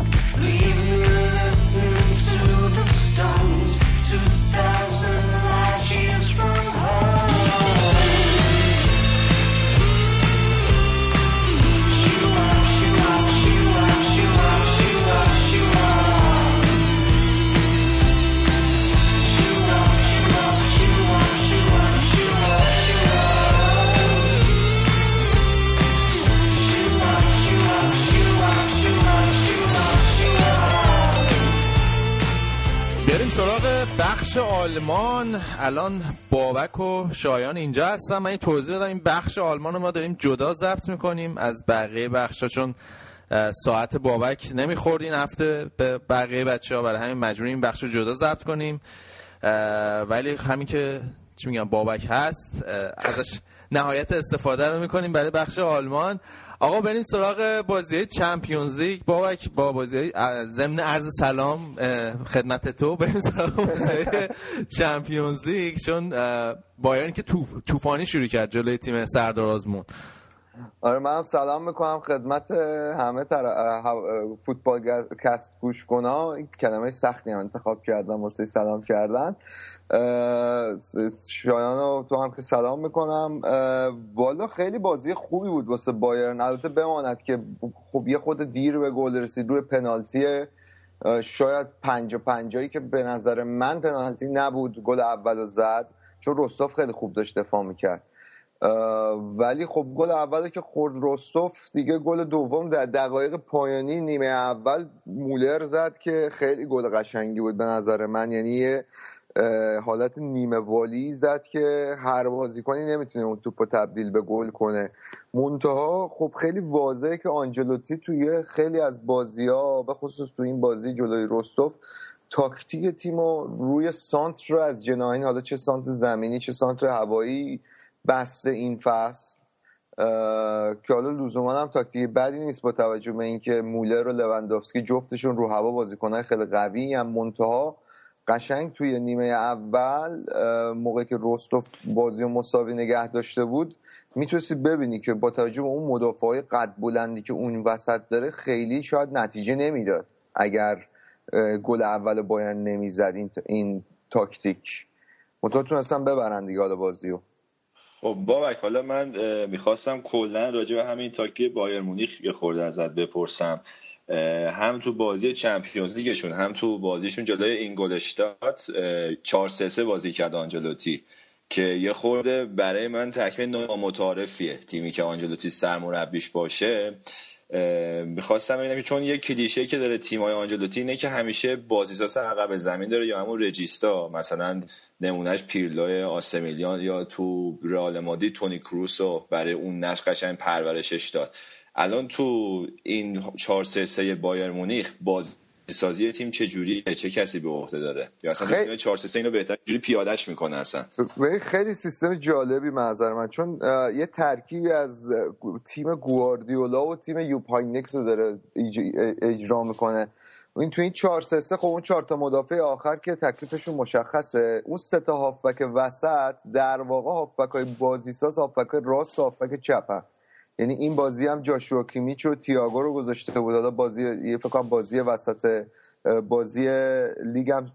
بخش آلمان. الان بابک و شایان اینجا هستم من این توضیح بدم. این بخش آلمان رو ما داریم جدا ضبط می‌کنیم. از بقیه بخش ها چون ساعت بابک نمی‌خورد این هفته. به بقیه بچه ها برای همین مجبوریم این بخش رو جدا ضبط کنیم. ولی همین که چی میگم بابک هست ازش نهایت استفاده رو می‌کنیم برای بخش آلمان. آقا بریم سراغ بازی چمپیونز لیگ. بابک با بازی ضمن عرض سلام خدمت تو. بریم سراغ بازی چمپیونز لیگ. چون بایرن که طوفانی شروع کرد جلوی تیم سردار آزمون. آره من هم سلام می‌کنم خدمت همه تر... فوتبال کست گوش کنا کلمه سختی هم انتخاب کردم واسه سلام کردن. شایان تو هم که سلام می‌کنم. والا خیلی بازی خوبی بود واسه بایرن. البته بماند که خب یه خود دیر به گل رسید روی پنالتی شاید پنج و پنجایی که به نظر من پنالتی نبود گل اول زد چون رستاف خیلی خوب داشت دفاع می‌کرد. ولی خب گل اول که خورد رستوف دیگه گل دوم در دقایق پایانی نیمه اول مولر زد که خیلی گل قشنگی بود به نظر من. یعنی حالت نیمه والی زد که هر بازیکنی نمی‌تونه اون توپ تبدیل به گل کنه. منتها خب خیلی واضحه که آنجلوتی توی خیلی از بازی ها به خصوص تو این بازی جلوی رستوف تاکتیک تیم رو روی سانتر رو از جناهین حالا چه سانتر زمینی چه سانتر هوایی بسته این فصل. که حالا لزوما هم تاکتیک بدی نیست با توجه به اینکه مولر و لوندوفسکی جفتشون رو هوا بازیکنهای خیلی قوی هم. منتها قشنگ توی نیمه اول موقعی که روستوف بازی و مساوی نگه داشته بود می‌تونستی ببینی که با توجه به اون مدافع های قد بلندی که اون وسط داره خیلی شاید نتیجه نمی‌داد اگر گل اول باید نمی‌زد این, این تاکتیک. منتها اصلا ببرن دیگه حالا بازیو خب بابک حالا من می‌خواستم کلا راجع به همین تاکتیک بایر مونیخ یه خورده ازت بپرسم. هم تو بازی چمپیونز لیگشون هم تو بازیشون جلوی اینگولشتات 4 3 3 بازی کرد آنجلوتی که یه خورده برای من تکمیل نامتعارفیه تیمی که آنجلوتی سرمربیش باشه. می‌خواستم ببینم چون یه کلیشه که داره تیمای آنجلوتی اینه که همیشه بازیساز عقب زمین داره یا همون رجیستا مثلا نمونهش پیرلوی آسمیلیان یا تو رئال مادی تونی کروسو برای اون نقش قشنگ پرورشش داد. الان تو این 4 3 3 بایر مونیخ باز سازی تیم چه جوری چه کسی به عهده داره؟ یا اصلا خیلی... تیم 4 3 اینو بهتر جوری پیادهش می‌کنه اصلا؟ خیلی سیستم جالبی منظر من چون یه ترکیبی از تیم گواردیولا و تیم یوپاینکس رو داره اجرا می‌کنه. این تو این 4 3 3 خب اون چهار تا مدافع آخر که تکلیفشون مشخصه اون سه تا هافبک وسط در واقع هافبک های بازیساز هافبک راست هافبک چپ یعنی این بازی هم جاشوا کیمیچ و تییاگو رو گذاشته بود. حالا بازی یه فکر بازی وسط بازی لیگ هم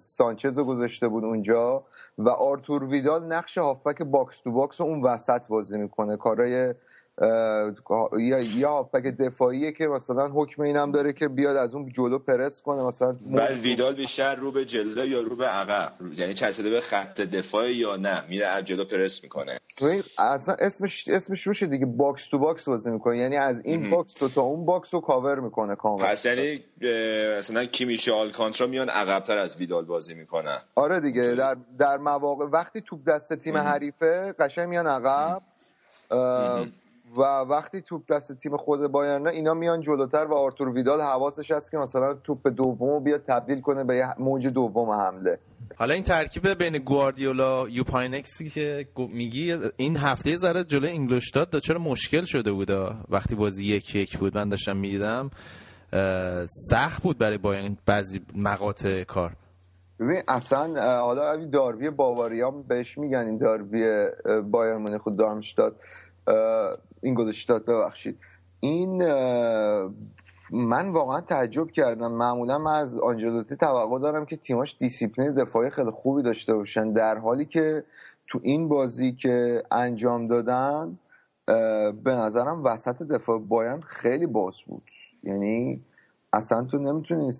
سانچز رو گذاشته بود اونجا. و آرتور ویدال نقش هافبک box to box اون وسط بازی می‌کنه. کارای یا یا هافبک دفاعیه که مثلا حکم اینم داره که بیاد از اون جلو پرس کنه مثلا بعد ویدال بیشتر رو به جلو یا رو به عقب؟ یعنی چسبیده به خط دفاع یا نه؟ میره از جلو پرس می‌کنه. اصلا اسمش اسمش روشه دیگه box to box بازی می‌کنه. یعنی از این box تو تا اون box رو کاور می‌کنه کامل پس یعنی مثلا کیمیش آلکانترا میان عقبتر از ویدال بازی می‌کنن. آره دیگه در در مواقع وقتی توپ دست تیم حریفه قشنگ میان عقب. و وقتی توپ دست تیم خود بایرن اینا میان جلوتر و آرتور ویدال حواسش هست که مثلا توپ دوم بیاد تبدیل کنه به موج دوم حمله. حالا این ترکیب بین گواردیولا یوپاینکسی که میگی این هفته ذره جلو انگلشتاد چرا مشکل شده بود؟ وقتی بازی یک یک بود من داشتم می‌دیدم سخت بود برای بایرن بعضی مقاطع کار. ببین اصلا حالا داربی باواریام بهش میگن این داربی بایرن مونیخ خود دارمشتاد. این گذاشتاد ببخشید. این من واقعا تعجب کردم. معمولا من از آنجلوتی توقع دارم که تیماش دیسیپلین دفاعی خیلی خوبی داشته باشن. در حالی که تو این بازی که انجام دادن به نظرم وسط دفاع بایرن خیلی باز بود. یعنی اصلا تو نمی‌تونی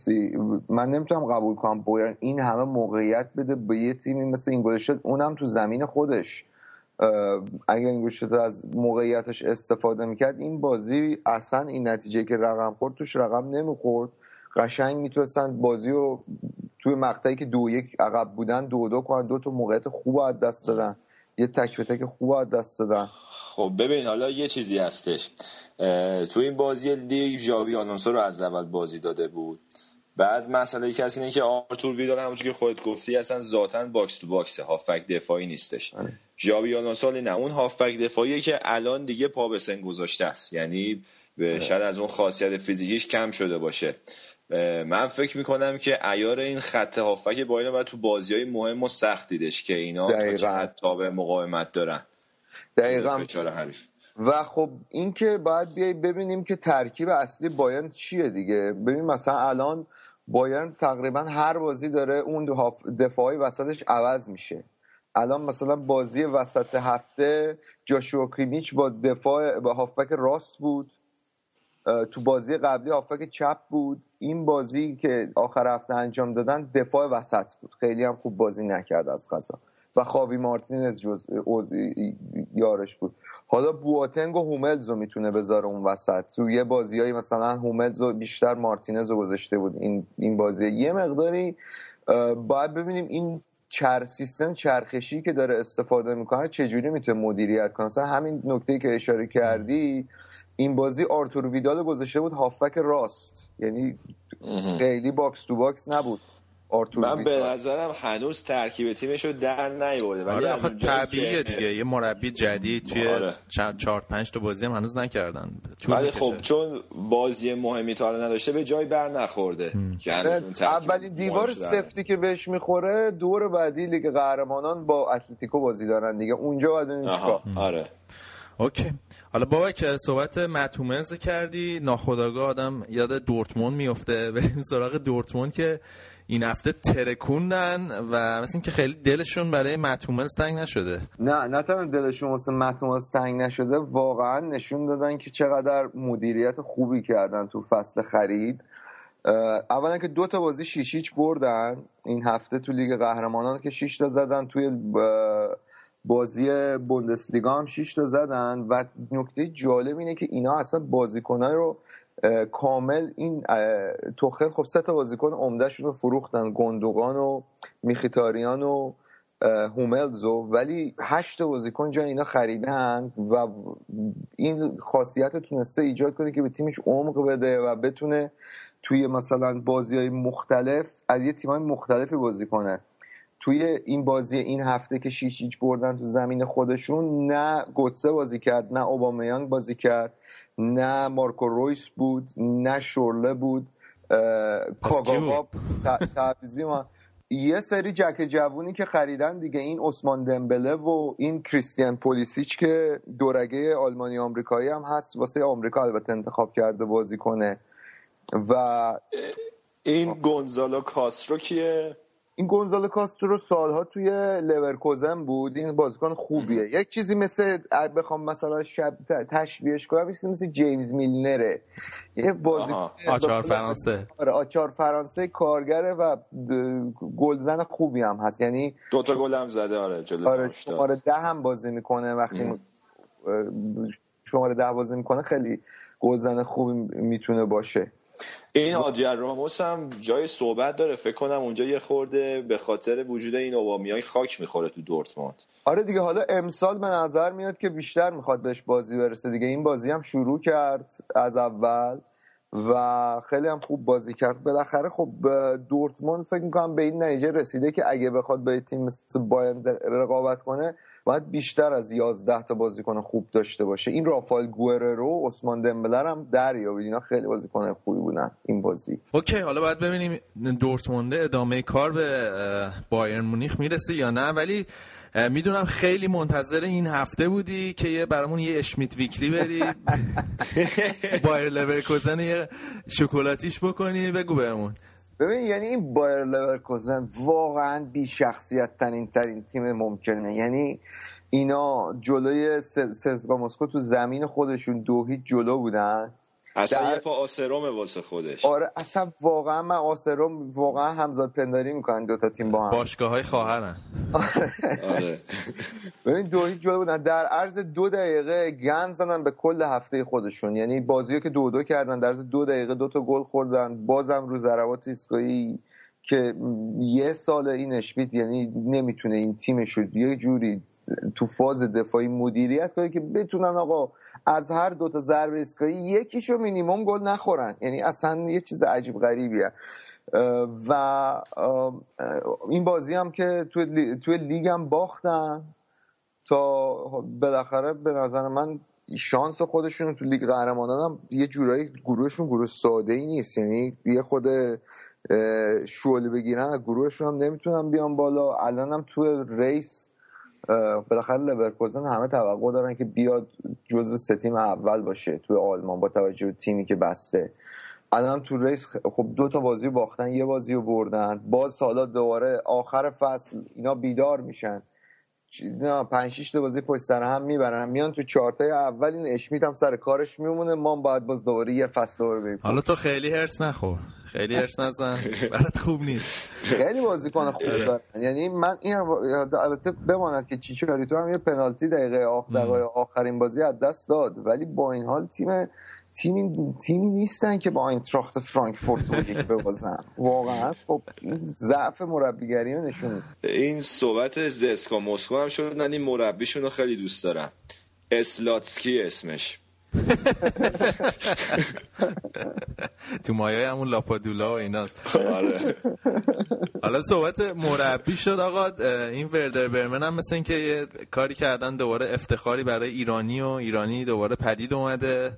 من نمی‌تونم قبول کنم بایرن این همه موقعیت بده به یه تیمی مثل این گذاشت اونم تو زمین خودش. اگر این گوشت از موقعیتش استفاده می‌کرد این بازی اصلا این نتیجه که رقم خورد توش رقم نمی‌خورد. قشنگ می‌تونستن بازی رو توی مقطعی که دو یک عقب بودن دو دو کنن دو تا موقعیت خوب از دست دادن. یه تک به تک خوب از دست دادن. خب ببین حالا یه چیزی هستش. تو این بازی لیگ ژابی آلونسو رو از اول بازی داده بود. بعد مسئله کسی اینه که آرتور ویدال همونجور که خودت گفتی اصلا ذاتا box to box هافبک دفاعی نیستش. ژابی آلونسو نه. اون هافبک دفاعی که الان دیگه پا به سن گذاشته است. یعنی شاید از اون خاصیت فیزیکیش کم شده باشه. من فکر می‌کنم که ایار این خط هافک بایرن باید تو بازی های مهم و سخت دیدش که اینا تا چقدر تابع مقاومت دارن. دقیقا. و خب این که باید بیای ببینیم که ترکیب اصلی بایرن چیه دیگه. ببین مثلا الان بایرن تقریبا هر بازی داره اون دفاعی وسطش عوض میشه. الان مثلا بازی وسط هفته جاشوا کریمیچ با دفاع با هافبک راست بود. تو بازی قبلی هافبک چپ بود. این بازی که آخر هفته انجام دادن دفاع وسط بود. خیلی هم خوب بازی نکرد از قضا و خاوی مارتینز جز یارش بود. حالا بواتنگ و هوملز رو می‌تونه بذاره اون وسط. تو یه بازیایی مثلا هوملز رو بیشتر مارتینز رو گذاشته بود. این این بازی یه مقداری باید ببینیم این چر سیستم چرخشی که داره استفاده می‌کنه چجوری می‌تونه مدیریت کنه؟ مثلا همین نکته که اشاره کردی این بازی آرتور ویدال گذاشته بود هافبک راست. یعنی خیلی box to box نبود. من به نظرم هنوز ترکیب تیمش رو در نیورده ولی آره طبیعیه دیگه. یه مربی جدید توی آره. چهار پنج تا بازی هم هنوز نکردن. ولی خب چون بازی مهمی تا نداشته به جای بر نخورده اولین دیوار سفتی که بهش می‌خوره دور بعدی لیگ قهرمانان با اتلتیکو بازی دارن دیگه. اونجا باید آره. OK. حالا بابا که صحبت مت هوملز کردی. ناخداگاه آدم یاد دورتموند میفته بریم سراغ دورتموند که این هفته ترکوندن و مثل که خیلی دلشون برای مت هوملز تنگ نشده. نه نه تنها دلشون واسه مت هوملز تنگ نشده واقعا نشون دادن که چقدر مدیریت خوبی کردن تو فصل خرید. اولا که دو تا بازی شیش هیچ بردن. این هفته تو لیگ قهرمانان که شیش تا زدن توی بازی بوندسلیگا هم شیش تا زدن. و نکته جالب اینه که اینا اصلا بازیکنای رو کامل این توخل خب سه تا بازیکن عمدهشون رو فروختن گندوقان و میخیتاریان و هوملزو ولی هشت بازیکن جای اینا خریدن و این خاصیت تونسته ایجاد کنه که به تیمش عمق بده و بتونه توی مثلا بازی های مختلف از یه تیمای مختلفی بازی کنه توی این بازی این هفته که شیش هیچ بردن تو زمین خودشون نه گوتسه بازی کرد نه اوبامیانگ بازی کرد. نه مارکو رویس بود نه شورله بود کاگاوا تعویزی ما. یه سری جک جوونی که خریدن دیگه این عثمان دمبله و این کریستیان پولیسیچ که دورگه آلمانی آمریکایی هم هست واسه آمریکا البته انتخاب کرده بازی کنه. و این گونزالو کاسترو کیه؟ این گونزالو کاسترو سالها توی لورکوزن بود. این بازیکن خوبیه. یک چیزی مثل بخوام مثلا شب تشبیهش کنم چیزی مثل جیمز میلنره. یه بازی آچار فرانسه. آره آچار فرانسه کارگره و گلزن خوبی هم هست. یعنی دو تا گل هم زده آره جلو آره شماره ده هم بازی می‌کنه وقتی شماره ده بازی می‌کنه خیلی گلزن خوبی می‌تونه باشه. این آدریان راموس هم جای صحبت داره. فکر کنم اونجا یه خورده به خاطر وجود این اوبامیای خاک می‌خوره تو دورتموند. آره دیگه حالا امسال به نظر میاد که بیشتر می‌خواد بهش بازی برسه دیگه. این بازی هم شروع کرد از اول و خیلی هم خوب بازی کرد. بالاخره خب دورتموند فکر می‌کنم به این نتیجه رسیده که اگه بخواد به تیم مثل بایرن رقابت کنه باید بیشتر از 11 تا بازیکن خوب داشته باشه. این رافائل گوئررو و عثمان دمبله رو هم دریابید. اینا خیلی بازیکن خوبی بودن این بازی. OK حالا باید ببینیم دورتموند در ادامه کار به بایرن مونیخ می‌رسه یا نه. ولی می‌دونم خیلی منتظر این هفته بودی که یه برامون یه اشمیت weekly بری. بایر لورکوزن یه شکایتیش بکنی. بگو بهمون. ببین یعنی این بایر لورکوزن واقعا بی شخصیت ترین ترین تیم ممکنه. یعنی اینا جلوی سزگا مسکو تو زمین خودشون دو هیچ جلو بودن. اصلا در... یه پا آسروم واسه خودش. آره اصلا واقعا من آسروم واقعا همزاد پنداری می‌کنن دوتا تیم با هم. باشگاه های خواهرن. آره. ببین دو هیچ جلو بودن. در عرض دو دقیقه گند زدن به کل هفته خودشون. یعنی بازی که دو دو کردن در عرض دو دقیقه دو تا گل خوردن. بازم رو ضربات ایستگاهی که یه سال این اشمیت یعنی نمی‌تونه این تیمش رو یه جوری تو فاز دفاعی مدیریت کنه که بتونن آقا از هر دو تا ضربه ایستگاهی یکیشو مینیمم گل نخورن. یعنی اصلا یه چیز عجیب غریبیه. و این بازی هم که توی, توی لیگ هم باختن تا بالاخره به نظر من شانس خودشون تو لیگ قهرمانان هم یه جورایی گروهشون گروه ساده ای نیست. یعنی یه خود شولی بگیرن گروهشون هم نمی‌تونن بیان بالا. الان هم تو race بالاخره لورکوزن همه توقع دارن که بیاد جزو سه تیم اول باشه توی آلمان با توجه به تیمی که بسته. الان تو race خب دو تا بازی باختن یه بازی رو بردن. باز حالا دوباره آخر فصل اینا بیدار میشن. نه پنج شیش بازی پشت سر هم می‌برن. میان تو چارتای اول این اشمیت هم سر کارش میمونه. ما باید باز دوباره یه فصل بریم حالا تو خیلی هرس نخور. خیلی هرس نزن. برات خوب نیست. خیلی بازیکن خوب دارن. یعنی من این البته بماند که چیچو تو هم یه پنالتی دقیقه آخر آخرین بازی از دست داد. ولی با این حال تیم تیمی تیمی نیستن که با اینتراخت فرانکفورت رو یک ببازن. واقعا خب این ضعف مربیگری رو نشون این صحبت زسکا مسکو هم شد من این مربیشون رو خیلی دوست دارم. اسلاتسکی اسمش. تو مایه همون لاپادولا و اینا. آره. حالا صحبت مربی شد آقا. این وردر برمن هم مثل اینکه یه کاری کردن دوباره افتخاری برای ایرانی و ایرانی دوباره پدید اومده.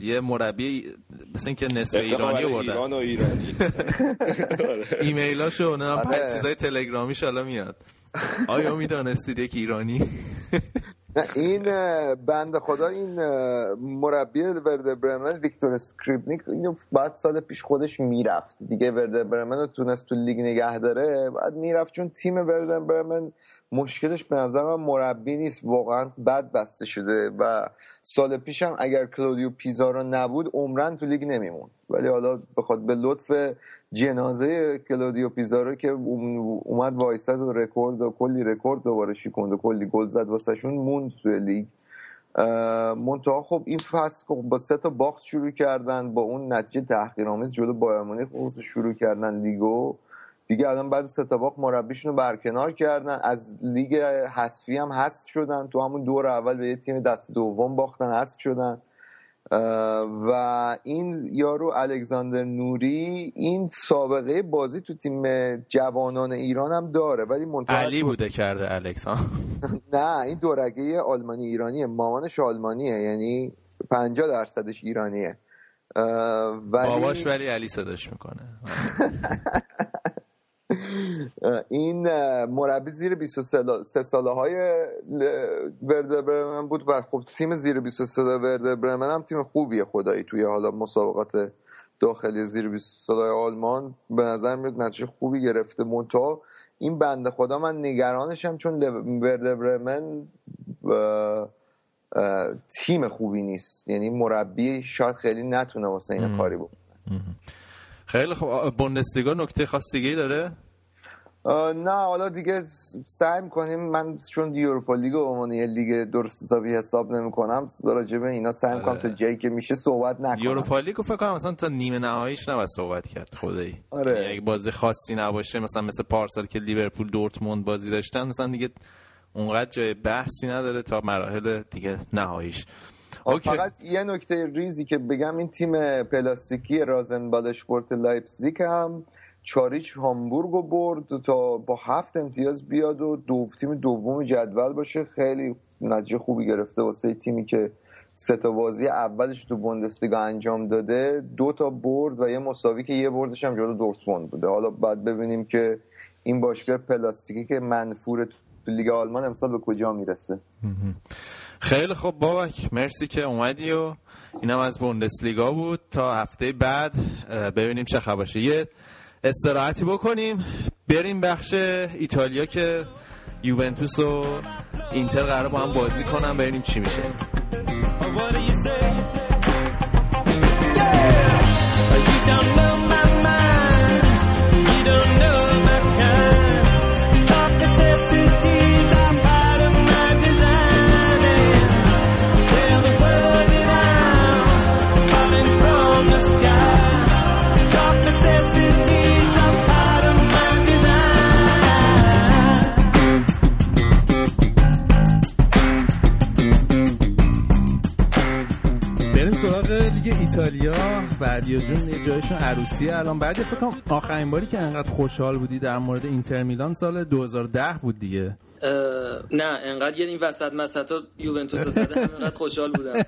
یه مربی مثل اینکه نصف ایرانی بردن ایران و ایرانی. ایمیلاشو نه پنج چیزای تلگرامیش حالا میاد. آیا می‌دانستید یک ایرانی؟ این بنده خدا این مربی وردربرمن ویکتور اسکریپنیک اینو بعد سال پیش خودش می‌رفت. دیگه وردربرمن رو تونست تو لیگ نگه داره بعد می‌رفت چون تیم وردربرمن مشکلش به نظر من مربی نیست واقعا بد بسته شده و سال پیشم اگر کلودیو پیزارو نبود عمرن تو لیگ نمی‌موند. ولی حالا بخواد به لطف جنازه کلودیو پیزارو که اومد وایساد و رکورد و کلی رکورد دوباره شیکوند و کلی گل زد واسهشون موند توی لیگ. منتها خب این فصل خب با سه تا باخت شروع کردن با اون نتیجه تحقیرآمیز جلو بایرن مونیخ شروع کردن لیگو. دیگه الان بعد سه تا باخت مربیشون رو برکنار کردن. از لیگ حذفی هم حذف شدن. تو همون دور اول به یه تیم دست دوم باختن حذف شدن. و این یارو الکساندر نوری این سابقه بازی تو تیم جوانان ایران هم داره. ولی علی بوده کرده الکسان نه این دورگه آلمانی ایرانیه. مامانش آلمانیه یعنی 50 درصدش ایرانیه. ولی... باباش ولی علی صداش می‌کنه. این مربی زیر 23 ساله های ورده برمن بود و خب تیم زیر 23 ساله ورده برمن هم تیم خوبیه خدایی توی حالا مسابقات داخلی زیر 20 سالای آلمان. به نظر میاد نتیجه خوبی گرفته. مونتا این بنده خدا من نگرانشم چون ورده برمن تیم خوبی نیست. یعنی مربی شاید خیلی نتونه واسه این کاری بود خیلی خوب. بوندسلیگا نکته خاص دیگه داره؟ نه حالا دیگه سعی می‌کنیم. من چون یوروپا لیگ و عنوان یه لیگ درست حسابی حساب نمی‌کنم راجع به اینا سعی می‌کنم تا جایی که میشه صحبت نکنم. یوروپا لیگ فکر کنم مثلا تا نیمه نهاییش نباید صحبت کرد خدایی. آره. یعنی اگه بازی خاصی نباشه مثلا مثل پارسال که لیورپول دورتموند بازی داشتن مثلا دیگه اونقدر جای بحثی نداره تا مراحل دیگه نهاییش. فقط یه نکته ریزی که بگم این تیم پلاستیکی رازن بال‌اشپورت لایپزیگ هم چاریچ هامبورگ رو برد تا با هفت امتیاز بیاد و دو تیم دوم جدول باشه. خیلی نتیجه خوبی گرفته واسه تیمی که سه تا بازی اولش تو بوندسلیگا انجام داده. دو تا برد و یه مساوی که یه بردش هم جلو دورتموند بوده. حالا بعد ببینیم که این باشگاه پلاستیکی که منفور تو لیگ آلمان امسال به کجا می‌رسه. خیلی خوب بابک. مرسی که اومدی و اینم از بوندسلیگا بود. تا هفته بعد ببینیم چه خبر استراحتی بکنیم. بریم بخش ایتالیا که یوونتوس و اینتر قرار با هم بازی کنم ببینیم چی میشه. ایتالیا بردیا جون یه جایشون عروسیه. الان بعد فکر کنم آخرین باری که انقدر خوشحال بودی در مورد اینتر میلان سال 2010 بود دیگه. نه انقدر یه این وسط مسطا یوونتوس زده انقدر خوشحال بودم.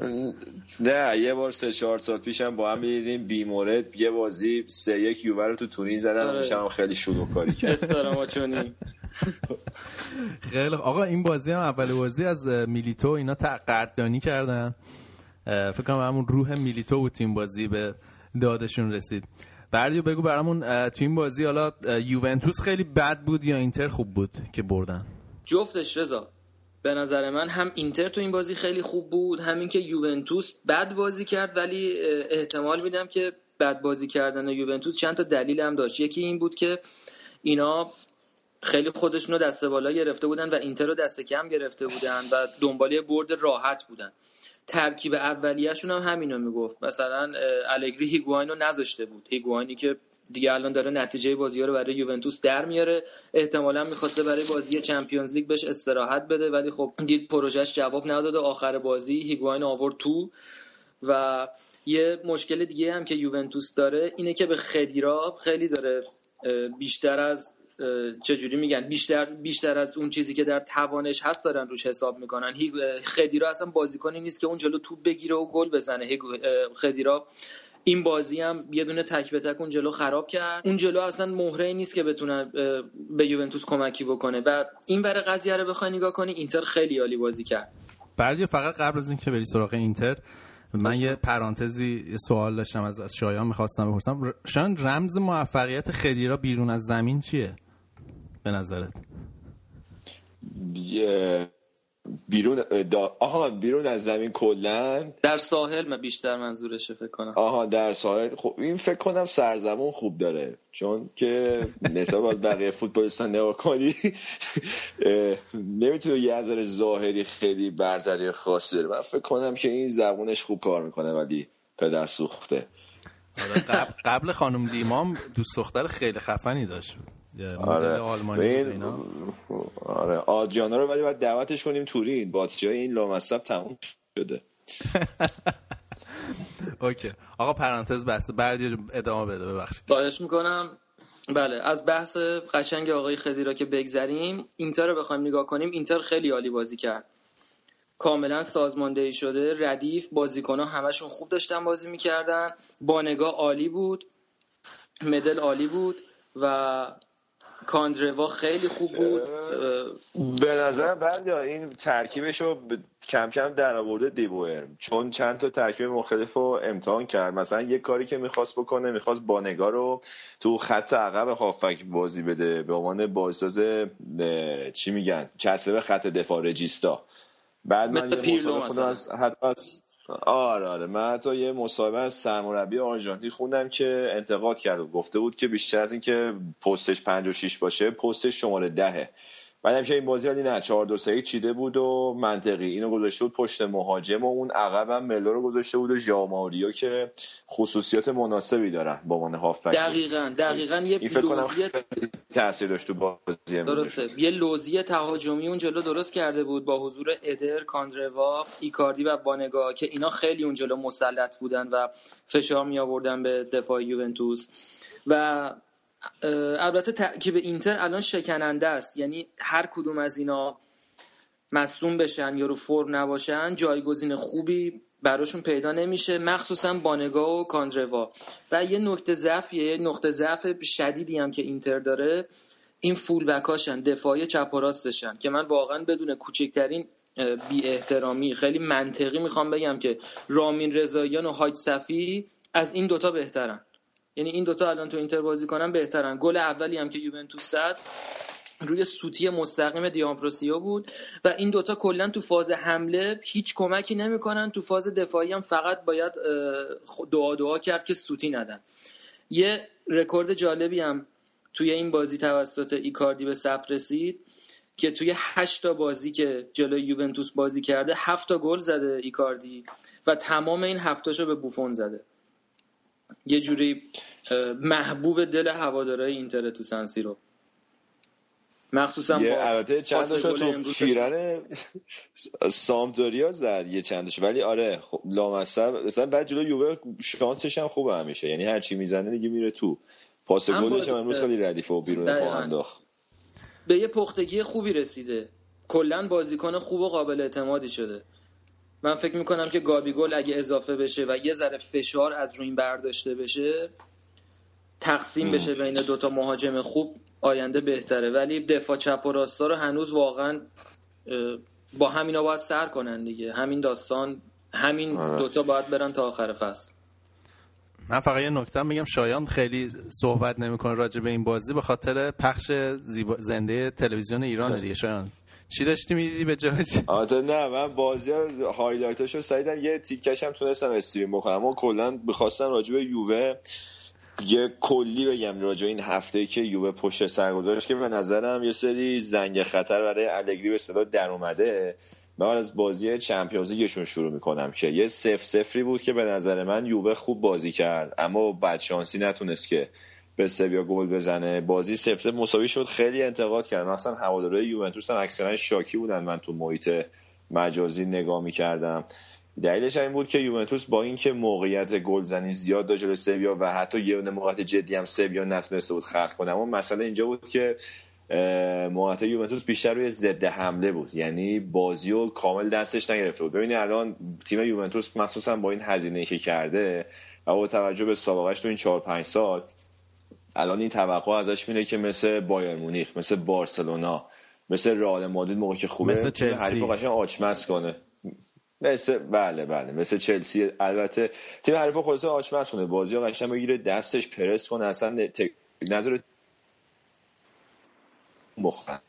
نه یه بار سه چهار سال پیشم با هم می‌دیدیم بیمورد یه بازی سه یک یووه رو تو تورین زدن آره. میشم خیلی شروع کاری کرد. خیلی آقا این بازی هم اول بازی از میلیتو اینا قدردانی کردن. فکر کنم همون روح میلیتو بود تیم بازی به دادشون رسید. بردیو بگو برامون تو این بازی حالا یوونتوس خیلی بد بود یا اینتر خوب بود که بردن؟ جفتش رضا به نظر من هم اینتر تو این بازی خیلی خوب بود همین که یوونتوس بد بازی کرد ولی احتمال میدم که بد بازی کردن یوونتوس چند تا دلیل هم داشت. یکی این بود که اینا خیلی خودشون رو دست بالا گرفته بودن و اینتر رو دست کم گرفته بودن و دنباله برد راحت بودن. ترکیب اولیه‌شون هم همینو می‌گفت. مثلا الگری هیگواین رو نذاشته بود. هیگواینی که دیگه الان داره نتیجه بازی ها رو برای یوونتوس در میاره. احتمالا می‌خواسته برای بازی چمپیونز لیگ بهش استراحت بده ولی خب دید پروژهش جواب نداده. آخر بازی هیگواین آورد تو. و یه مشکل دیگه هم که یوونتوس داره اینه که به خدیرا خیلی داره بیشتر از چجوری میگن؟ بیشتر بیشتر از اون چیزی که در توانش هست دارن روش حساب می‌کنن. خدیرا اصلا بازیکنی نیست که اون جلو توپ بگیره و گل بزنه. خدیرا این بازی هم یه دونه تک به تک اون جلو خراب کرد. اون جلو اصلا مهره نیست که بتونه به یوونتوس کمکی بکنه. و این ور قضیه رو بخوای نگاه کنی اینتر خیلی عالی بازی کرد. بردی فقط قبل از اینکه بری سراغ اینتر من یه پرانتزی سوال داشتم از از شایان می‌خواستم بپرسم. شان رمز موفقیت خدیرا بیرون از زمین چیه؟ به نظرت؟ بیرون آها بیرون از زمین کلا؟ در ساحل من بیشتر منظورشه فکر کنم. آها در ساحل. خب این فکر کنم سرزمون خوب داره. چون که نسبت بقیه فوتبالیستان نگاه کنی نمی‌تونه یه نظر ظاهری خیلی برتری خاصی داره. من فکر کنم که این زبونش خوب کار می‌کنه ولی پدر سوخته. آره، قبل خانم دیمام دوست دختر خیلی خفنی داشت. آره. آلمانی آره. آدریانا رو ولی باید دعوتش کنیم تورین. باتری این لامصب تموم شده. اوکی. آقا پرانتز بسته بعد ادامه بده ببخشید. خواهش می‌کنم. بله از بحث قشنگ آقای خدیرا که بگذریم اینتر رو بخوایم نگاه کنیم. اینتر خیلی عالی بازی کرد. کاملا سازماندهی شده. ردیف بازیکن ها همشون خوب داشتن بازی می‌کردن. بانگاه عالی بود. مدل عالی بود. و کاندروا خیلی خوب بود. به نظر بعد این ترکیبش رو کم کم در آورده دیبوئر چون چند تا ترکیب مختلف رو امتحان کرد. مثلا یه کاری که می‌خواست بکنه می‌خواست بانگا رو تو خط عقب هافک بازی بده. به عنوان بازساز چی میگن؟ چسبه خط دفاع رجیستا. بعد من یه مصاحبه از حتی آره آره. من حتی یه مصاحبه از سرمربی آرژانتین خوندم که انتقاد کرد و گفته بود که بیشتر از اینکه پستش 56 باشه پستش شماره دهه. بعدم که این بازی ولی نه 4 2 3 چیده بود و منطقی. اینو گذاشته بود پشت مهاجم و اون عقبم ملو رو گذاشته بود و ژائو ماریو که خصوصیات مناسبی دارن با عنوان هافبک دقیقاً دقیقاً یه لوزی تاثیر داشت تو بازی درسته. یه لوزی تهاجمی اون جلو درست کرده بود با حضور ادر کاندروا ایکاردی و وانگا که اینا خیلی اون جلو مسلط بودن و فشار می آوردن به دفاع یوونتوس. و البته ترکیب اینتر الان شکننده است. یعنی هر کدوم از اینا مصدوم بشن یا رو فرم نباشن جایگزین خوبی براشون پیدا نمیشه مخصوصا بانگا و کاندروا. و یه نکته ضعف یه نقطه ضعف شدیدی هم که اینتر داره این فول بکاشن دفاعی چپ و راستشن که من واقعا بدون کوچکترین بی احترامی خیلی منطقی می‌خوام بگم که رامین رضاییان و حاج صفی از این دوتا بهترن. یعنی این دوتا الان تو اینتر بازی کنن بهترن. گل اولی هم که یوونتوس زد روی سوتی مستقیم دی‌آمبروسیو بود و این دوتا کلا تو فاز حمله هیچ کمکی نمی‌کنن. تو فاز دفاعی هم فقط باید دعا دعا کرد که سوتی ندن. یه رکورد جالبی هم توی این بازی توسط ایکاردی به ثبت رسید که توی هشت تا بازی که جلوی یوونتوس بازی کرده هفت تا گل زده ایکاردی و تمام این هفتاشو به بوفون زده. یه جوری محبوب دل هوادارهای اینتر تو سنسی رو مخصوصا یه البته چند تو پیرن سامدوریا زد یه چندش. ولی آره خب لامصب. مثلا بعد جلو یووه شانسش هم خوبه همیشه. یعنی هر چی می‌زنه دیگه میره تو. پاس گلش هم امروز خیلی ردیفه و بیرون پا انداخت. به یه پختگی خوبی رسیده. کلا بازیکن خوب و قابل اعتمادی شده. من فکر می‌کنم که گابیگل اگه اضافه بشه و یه ذره فشار از روی این برداشته بشه تقسیم بشه بین دوتا مهاجم خوب آینده بهتره. ولی دفاع چپ و راستا رو هنوز واقعا با همینا باید سر کنن دیگه. همین داستان همین آره. دوتا باید برن تا آخر فصل. من فقط یه نکته میگم شایان خیلی صحبت نمی‌کنه راجع به این بازی به خاطر پخش زنده تلویزیون ایران دیگه شایان. چی داشتی می‌دیدی به جاش؟ آره نه من بازی ها هایلایتاشو سعیدم یه تیکش هم تونستم استریم بکنم. اما کلا بخواستم راجع به یووه یه کلی بگم راجع این هفته که یووه پشت سر گذاشت که به نظرم یه سری زنگ خطر برای الگری به صدا در اومده. من از بازی چمپیونز لیگشون شروع می‌کنم که یه سف سفری بود که به نظر من یووه خوب بازی کرد. اما بد شانسی نتونست که به سویا گل بزنه. بازی سف سف مساوی شد. خیلی انتقاد کرد مثلا هوادارهای یوونتوس هم اکثرا شاکی بودن. من تو محیط مجازی نگاه می‌کردم. دلیلش این بود که یوونتوس با اینکه موقعیت گلزنی زیاد داشت جلوی سویا و حتی یه موقعیت جدی هم سویا نتونسته بود خلق کنه. اما مسئله اینجا بود که موقعیت یوونتوس بیشتر روی ضد حمله بود. یعنی بازی رو کامل دستش نگرفته بود. ببینید الان تیم یوونتوس مخصوصا با این هزینه که کرده و با توجه به سابقهش تو این 4 5 سال الان این توقع ازش میره که مثل بایر مونیخ مثل بارسلونا مثل رئال مادرید موقع که خوبه مثل چلسی. حریف قشنگ آچمز کنه. مثل بله بله مثل چلسی. البته تیم حریف خلاص آچمز کنه. بازی ها قشنگ بگیره دستش پرس کنه. اصلا نظر مخن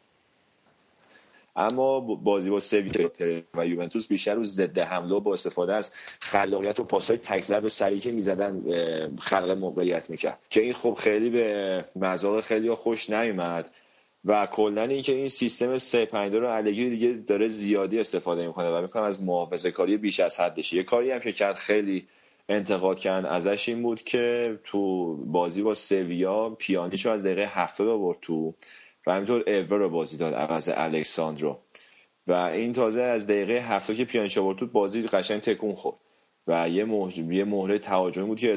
اما بازی با سویا و یوونتوس بیشتر رو ضد حمله با استفاده از خلاقیت و پاسهای تک ضربه سریع که می‌زدن خلق موقعیت می‌کرد. که این خب خیلی به مذاق خیلی خوش نیومد و کلا اینکه این سیستم 3 5 رو الگری دیگه داره زیادی استفاده می‌کنه و می‌کنم از محافظه کاری بیش از حدشه یه کاری هم که کرد خیلی انتقاد کردن ازش این بود که تو بازی با سویا پیانیشو از دقیقه 70 آورد تو و همینطور اورا رو بازی داد عوض الکس ساندرو. و این تازه از دقیقه هفتاد که پیانیش آورد بازی قشنگ تکون خورد. و یه مهره, یه مهره تهاجمی بود که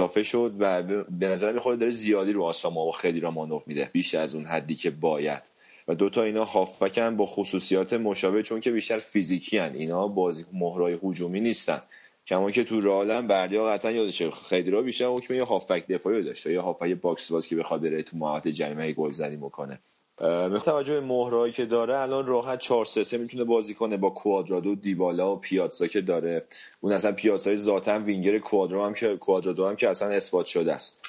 اضافه شد و به نظر می‌خوره داره زیادی رو آساما و خدیرا مانور میده بیش از اون حدی که باید. و دوتا اینا هافبکن با خصوصیات مشابه چون که بیشتر فیزیکی هن. اینا بازی مهره‌های هجومی نیستن. کما که تو رئال بردیا قطعا یادشه خدیرا بیشتر حکم یه هافبک دفاعی داشته یا هافبک box to box که بخواد بره تو محوطه جریمه گلزنی بکنه. با توجه به مهرایی که داره الان راحت 4 3 می‌تونه بازی کنه با کوادرادو دیبالا و پیاتسا که داره. اون اصلا پیاتسا ذاتا وینگر کوادرو هم که کوادرادو هم که اصلا اثبات شده است.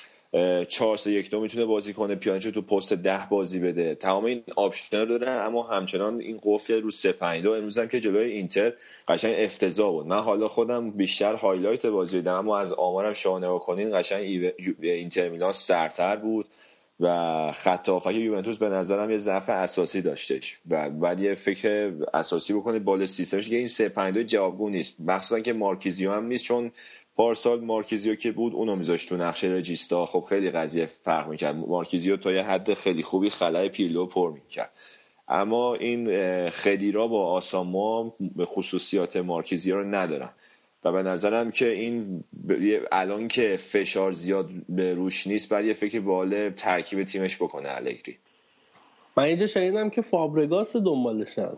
4 3 1 2 می‌تونه بازی کنه. پیانیچو تو پست 10 بازی بده. تمام این option داره اما همچنان این قفل رو 3 5 2 امروز هم که جلوی اینتر قشنگ افتضاح بود. من حالا خودم بیشتر highlight بازی دیدم اما از آمارم شما نگاه کنین قشنگ اینتر میلان سرتر بود و خط هافک یوونتوس به نظرم یه ضعف اساسی داشتش و بعد یه فکر اساسی بکنه بال سیستمش که این 3 5 2 جوابگو نیست. مخصوصا که مارکیزیو هم نیست چون پارسال مارکیزیو که بود اونو میذاشت تو نقشه رجیستا. خب خیلی قضیه فرق می‌کرد. مارکیزیو تا یه حد خیلی خوبی خلای پیلو پر می‌کرد. اما این خدیرا با آساما به خصوصیات مارکیزیو رو ندارن. و به نظرم که این الان که فشار زیاد به روش نیست بعد یه فکر باله ترکیب تیمش بکنه الگری. من اینجا شنیدم که فابرگاس دنبالشن.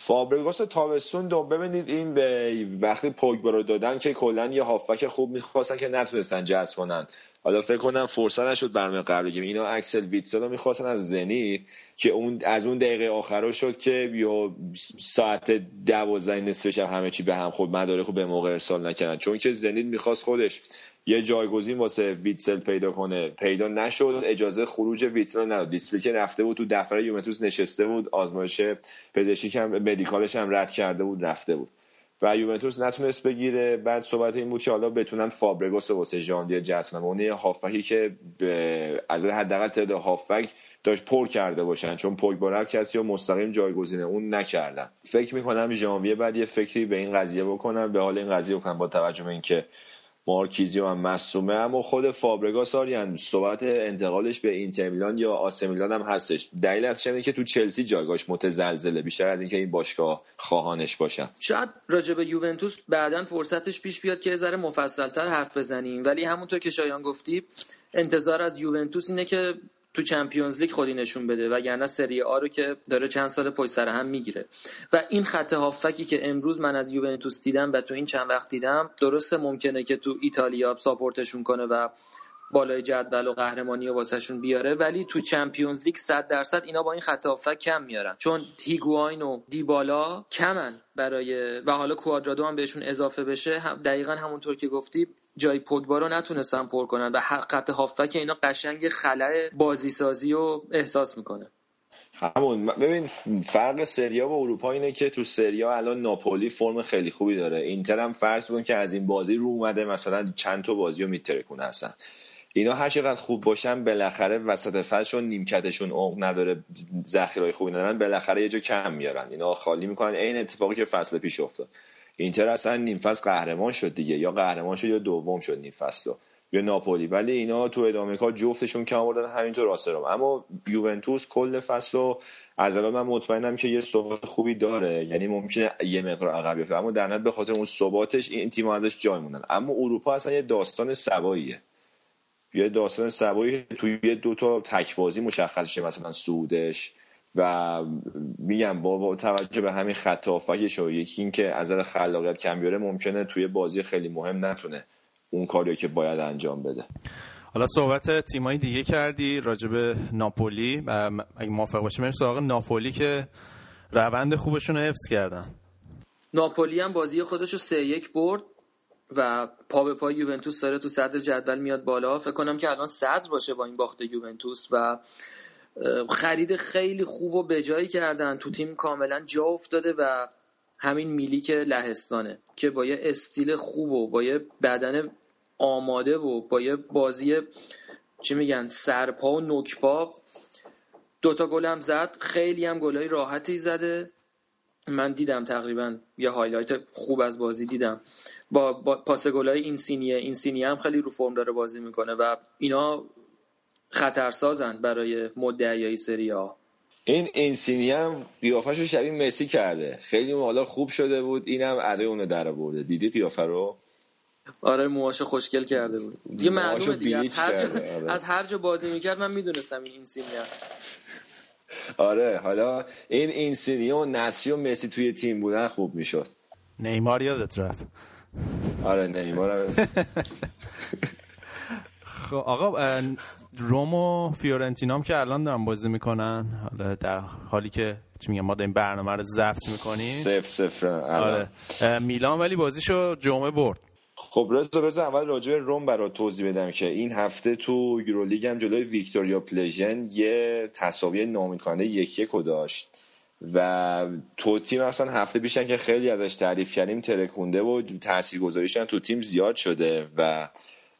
فابرگاس تابستون دو ببینید این به وقتی پوگبا رو دادن که کلا یه هافک خوب می‌خواستن که نتونستن جذب کنن. حالا فکر کنم فرصت نشد برنامه قبل بگیم اینا اکسل ویتسل رو می‌خواستن از زنی که اون از اون دقیقه آخر شد که یا ساعت دوازده نصف شب همه چی به هم خورد مدارک رو به موقع ارسال نکردن. چون که زنیت می‌خواست خودش یه جایگزین واسه ویتسل پیدا کنه. پیدا نشد. اجازه خروج ویتسل نداد. ویتسلی که رفته بود تو دفتر یوونتوس نشسته بود. آزمایش پزشکی هم medical ش هم رد کرده بود رفته بود. و یوونتوس نتونست بگیره. بعد صحبت این بود که حالا بتونن فابرگاس واسه ژانویه جذب کنن. اون هافبکی که از حداقل تعداد هافبک داشت پر کرده باشن. چون پوگبا کسی و مستقیم جایگزینه. اون نکردن. فکر می‌کنم ژانویه بعد یه فکری به این قضیه بکنم به حال این قضیه بکنم با توجه به اینکه مارکیزیو هم مصومه اما خود فابرگا ساریان صحبت انتقالش به اینتر میلان یا آسه میلان هم هستش. دلیل از اینه که تو چلسی جایگاهش متزلزله بیشتر از اینکه این باشگاه خواهانش باشن. شاید راجع به یوونتوس بعدا فرصتش پیش بیاد که ذره مفصلتر حرف بزنیم. ولی همونطور که شایان گفتی انتظار از یوونتوس اینه که تو چمپیونز لیگ خودی نشون بده وگرنه سری آ رو که داره چند سال پشت سر هم می‌گیره. و این خط هافکی که امروز من از یوونتوس دیدم و تو این چند وقت دیدم درسته ممکنه که تو ایتالیا ساپورتشون کنه و بالای جدول و قهرمانی و واسهشون بیاره ولی تو چمپیونز لیگ 100 درصد اینا با این خط هافک کم میارن. چون هیگواین و دیبالا کمن برای و حالا کوادرادو هم بهشون اضافه بشه دقیقا همونطور که گفتی جای پوگبا رو نتونستن پر کنن و خط هافک اینا قشنگ خلع بازیسازی رو احساس می‌کنه. همون ببین فرق سریا با اروپا اینه که تو سریا الان ناپولی فرم خیلی خوبی داره. اینتر هم فرض کن که از این بازی رو اومده مثلا چند تا بازی رو میترکونه هستن اینا هر چقدر خوب باشن بالاخره وسط فصلشون نیمکتشون عمق نداره ذخیرهای خوبی ندارن بالاخره یه جا کم میارن. اینا خالی می‌کنن. این اتفاقی که فصل پیش افتاد. اینتر اصلا نیم فصل قهرمان شد دیگه؟ یا قهرمان شد یا دوم شد نیم فصل یا ناپولی. ولی اینا تو ادامه کار جفتشون کم آوردن همینطور آسرام اما یوونتوس کل فصل رو از الان من مطمئنم که یه ثبات خوبی داره. یعنی ممکنه یه مقدار عقب بیفته. اما در نهایت به خاطر اون ثباتش این تیم ازش جای موندن. اما اروپا اصلا یه داستان سواییه. یه داستان سوایی توی یه دو تا تکبازی مشخص شه. مثلا سودش و میگم با, توجه به همین خط هافکش و یکی این که از خلاقیت کم بیاره ممکنه توی بازی خیلی مهم نتونه اون کاری که باید انجام بده. حالا صحبت تیمایی دیگه کردی راجب ناپولی اگه موافق باشیم بریم سراغ ناپولی که روند خوبشون رو حفظ کردن. ناپولی هم بازی خودش رو سه یک برد و پا به پای یوونتوس داره تو صدر جدول میاد بالا. فکر کنم که الان صدر باشه با این باخت یوونتوس و خرید خیلی خوب و بجایی کردن. تو تیم کاملا جا افتاده و همین میلیک لهستانه که با یه استیل خوب و با یه بدن آماده و با یه بازی چی میگن سرپا و تک‌پا دوتا گل هم زد. خیلی هم گلای راحتی زده. من دیدم تقریبا یه highlight خوب از بازی دیدم. با, با پاس گلای این زیلینسکیه این زیلینسکیه هم خیلی رو فرم داره بازی می‌کنه و اینا خطرسازن برای مدعیای سری ها این اینسینی هم قیافش رو شبیه مسی کرده. خیلی حالا خوب شده بود اینم ادای اونو در برده دیدی قیافه رو؟ آره موهاشو خوشگل کرده بود. دیگه معلومه دیگه از هر, جا... آره. از هر جا بازی می‌کرد من می‌دونستم این اینسینی آره حالا این اینسینی و نسی و مسی توی تیم بودن خوب می‌شد. نیمار یادت رفت. آره نیمار خب آقا روم و فیورنتینا هم که الان دارن بازی می‌کنن. حالا در حالی که چی میگم ما این برنامه رو ضبط می‌کنیم. صفر صفر آره. میلان ولی بازیشو جمعه برد. خب رضا بذار اول راجع به روم برای توضیح بدم که این هفته تو یورولیگ هم جلوی ویکتوریا پلژن یه تساوی ناامیدکننده یک یک داشت. و توتی مثلا هفته پیشن که خیلی ازش تعریف کردیم ترکونده و تاثیرگذاریش تو تیم زیاد شده و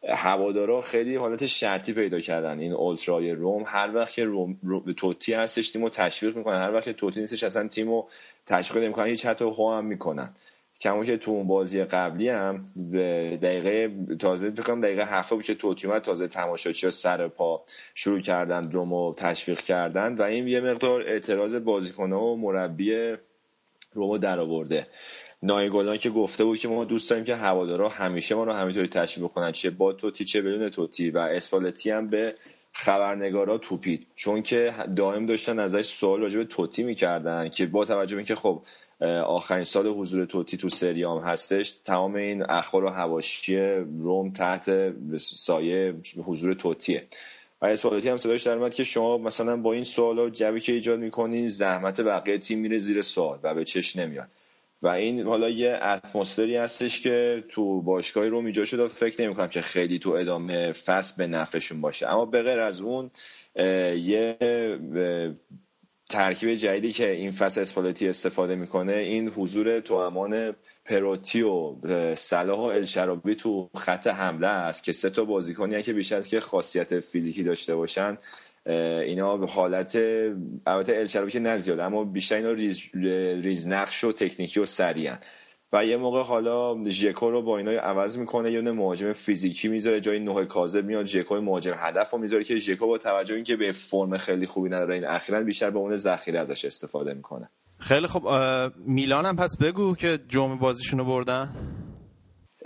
هوادارا خیلی حالت شرطی پیدا کردن. این اولترای روم هر وقت که روم, توتی هستش تیمو تشویق می‌کنن. هر وقت که توتی نیستش اصلا تیمو تشویق نمی‌کنن. هیچ حتی هو هم می‌کنن. کما که تو اون بازی قبلی هم به دقیقه تازه فکر دقیقه هفته بود که توتی اومد تازه تماشاچی سر پا شروع کردن رومو تشویق کردن و این یه مقدار اعتراض بازیکنه و مربی رومو در آورده نایگولان که گفته بود که ما دوست داریم که هوادارا همیشه ما رو همینطوری تشریح بکنن چه با توتی چه بدون توتی. و اسفالتی هم به خبرنگارا توپید. چون که دائم داشتن ازش سوال راجع به توتی می‌کردن که با توجه به اینکه خب آخرین سال حضور توتی تو سریام هستش تمام این اخبار و حواشی روم تحت سایه حضور توتیه. و اسفالتی هم صداش در که شما مثلا با این سوال و جوی که ایجاد می‌کنین زحمت بقیه تیم میره زیر سوال و به چش نمیاد. و این حالا یه اتمسفری هستش که تو باشگاه روم ایجاد شده فکر نمی کنم که خیلی تو ادامه فصل به نفعشون باشه. اما به غیر از اون یه ترکیب جدیدی که این فصل اسپالتی استفاده می‌کنه این حضور امان پروتی و صلاح و الشرابی تو خط حمله است که سه تا بازیکنی که بیشتر از که خاصیت فیزیکی داشته باشن. اینا به حالت البته الشرابی که نزیاد اما بیشتر اینا ریز, ریزنقش و تکنیکی و سریعن و یه موقع حالا ژکو رو با اینا عوض می‌کنه یه مهاجم فیزیکی می‌ذاره جای نوه کاذب میاد ژکو مهاجم هدف رو می‌ذاره که ژکو با توجه اینکه به فرم خیلی خوبی نداره این اخیرا بیشتر به اون ذخیره ازش استفاده می‌کنه. خیلی خب میلان هم پس بگو که جمع بازیشونو بردن.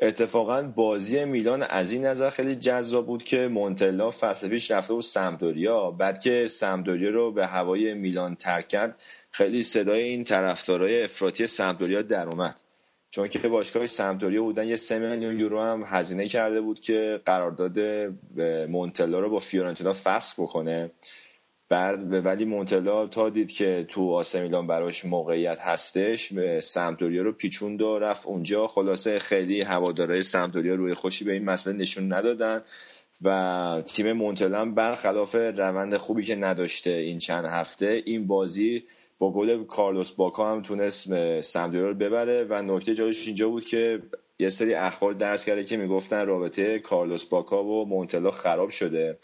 اتفاقا بازی میلان از این نظر خیلی جذاب بود که مونتلا فصل پیش رفته بود سمدوریا. بعد که سمدوریا رو به هوای میلان ترک کرد خیلی صدای این طرفدارای افراطی سمدوریا در اومد. چون که باشگاه سمدوریا بودن یه سه میلیون یورو هم هزینه کرده بود که قرارداد مونتلا رو با فیورنتینا فسخ بکنه. بعد ولی مونتلا تا دید که تو آسه میلان براش موقعیت هستش به سمتوریا رو پیچوند و رفت اونجا. خلاصه خیلی هوادارهای سمتوریا روی خوشی به این مسئله نشون ندادن و تیم مونتلا برخلاف روند خوبی که نداشته این چند هفته این بازی با گل کارلوس باکا هم تونست سمتوریا رو ببره و نکته جالبش اینجا بود که یه سری اخبار درس کرده که می‌گفتن رابطه کارلوس باکا و مونتلا خراب شده.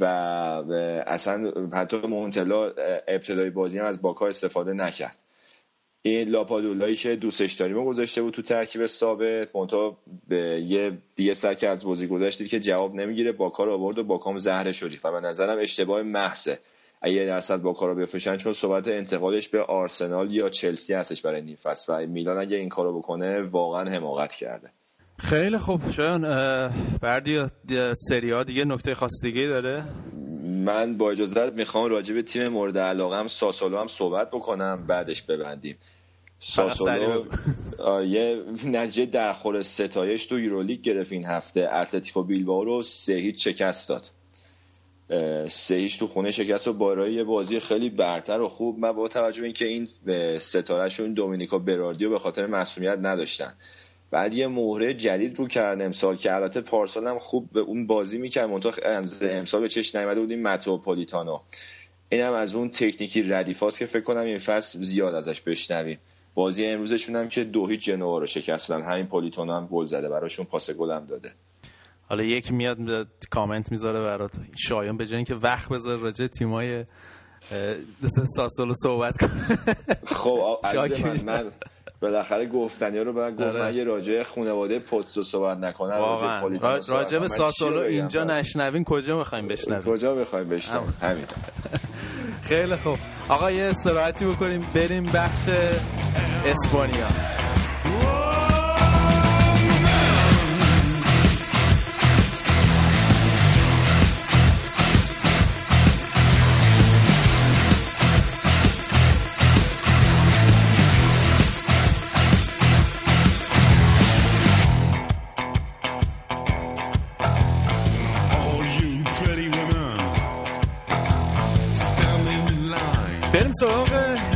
و اصلا حتی مونتلا ابتدای بازی هم از باکا استفاده نکرد. این لاپادولایی که دوستش داریم گذاشته بود تو ترکیب ثابت مونتا به یه دیگه سکه از بازی گذاشتید که جواب نمی‌گیره باکا رو آورد و باکام زهر شدی. و به نظرم اشتباه محضه. اگه درصد باکا رو بفروشن چون صحبت انتقالش به آرسنال یا چلسی هستش برای نیم و میلان اگه این کارو بکنه واقعا حماقت کرده. خیلی خوب. شایان بردی سری ها دیگه نکته خاص دیگه داره؟ من با اجازت می‌خوام راجع به تیم مورد علاقه هم ساسولو هم صحبت بکنم بعدش ببندیم. ساسولو یه نتیجه درخور ستایش تو یورولیگ گرفت این هفته. اتلتیکو بیلبائو رو سه هیچ شکست داد. سه هیچ تو خونه شکست و بارای یه بازی خیلی برتر و خوب. من با توجه به اینکه این ستارهشون دومینیکا براردیو به خاطر مسئولیت نداشتن. بعد یه مهره جدید رو کرد امسال که البته پارسال هم خوب به اون بازی می‌کرد. منتها امسال به چش نیامده بود این متروپولیتانو. این هم از اون تکنیکی ردیفاست که فکر کنم این فصل زیاد ازش بشنویم. بازی امروزشون هم که دو هیچ جنوا رو شکست دادن. همین پولیتانو هم گل زده. براشون پاس گل هم داده. حالا یکی میاد کامنت می‌ذاره برات. شایان به جای که وقت بذار راجع تیمای ساسولو صحبت کنه. خب من, من بالاخره گفتنی رو باید گفت من یه راجع خانواده پوتسو صحبت نکنم راجع راجع به ساسولو اینجا نشنوین کجا می‌خوایم بشنویم؟ کجا می‌خوایم بشنویم؟ همین. خیلی خوب. آقا یه استراحتی بکنیم بریم بخش اسپانیا.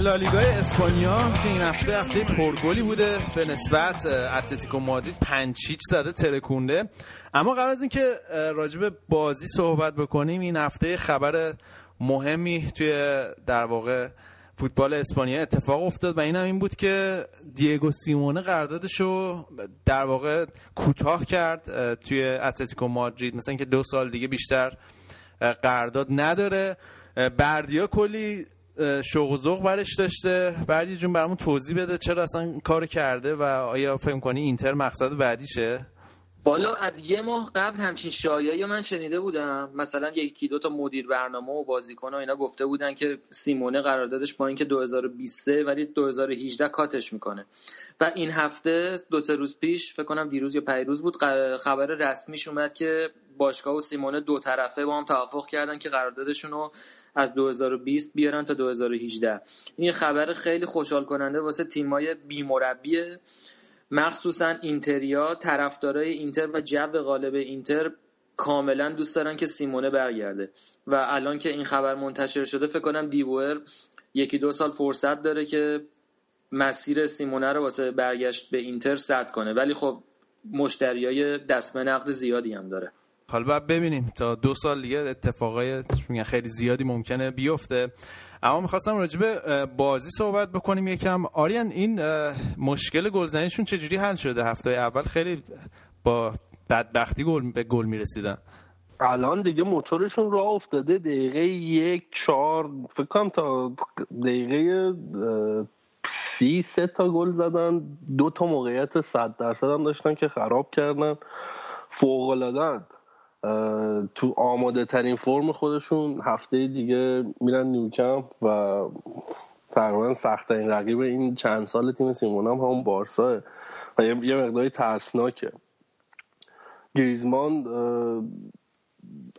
لالیگای اسپانیا که این هفته هفته پرگلی بوده. به نسبت اتلتیکو مادرید پنج هیچ زده ترکونده. اما قبل از اینکه راجب بازی صحبت بکنیم این هفته خبر مهمی توی در واقع فوتبال اسپانیا اتفاق افتاد و این هم این بود که دیگو سیمونه قراردادش رو در واقع کوتاه کرد توی اتلتیکو مادرید. مثلا اینکه دو سال دیگه بیشتر قرارداد نداره. بردیا کلی شوق و ذوق برش داشته. بردی جون برامون توضیح بده چرا اصلا کار کرده و آیا فکر کنی اینتر مقصد بعدیشه؟ بالا از یه ماه قبل همچین شایعی من شنیده بودم. مثلا یکی دو تا مدیر برنامه و بازیکن و اینا گفته بودن که سیمونه قراردادش با اینکه 2020 ولی 2018 کاتش می‌کنه. و این هفته دو تا روز پیش فکر کنم دیروز یا پیروز بود خبر رسمیش اومد که باشگاه و سیمونه دو طرفه با هم توافق کردن که قراردادشون رو از 2020 بیارن تا 2018 این خبر خیلی خوشحال کننده واسه تیمای بیمربیه. مخصوصا اینتریا طرفدارای اینتر و جو غالب اینتر کاملا دوست دارن که سیمونه برگرده. و الان که این خبر منتشر شده فکر کنم دیبوئر یکی دو سال فرصت داره که مسیر سیمونه رو واسه برگشت به اینتر سد کنه. ولی خب مشتریای دستمه نقد زیادی هم داره. حالا باید ببینیم. تا دو سال دیگه اتفاقای خیلی زیادی ممکنه بیفته. اما می‌خواستم راجع به بازی صحبت بکنیم یکم. آریان این مشکل گلزنیشون چجوری حل شده؟ هفته اول خیلی با بدبختی گل به گل می‌رسیدن. الان دیگه موتورشون راه افتاده. دقیقه یک چهار فکر کنم تا دقیقه سی سه تا گل زدن. دو تا موقعیت صد درصد هم داشتن که خراب کردن. فوق تو آماده ترین فرم خودشون هفته دیگه میرن نیوکمپ و تقریبا سخت این رقیب این چند سال تیم سیمون هم همون بارسا و یه مقداری ترسناکه. گریزمان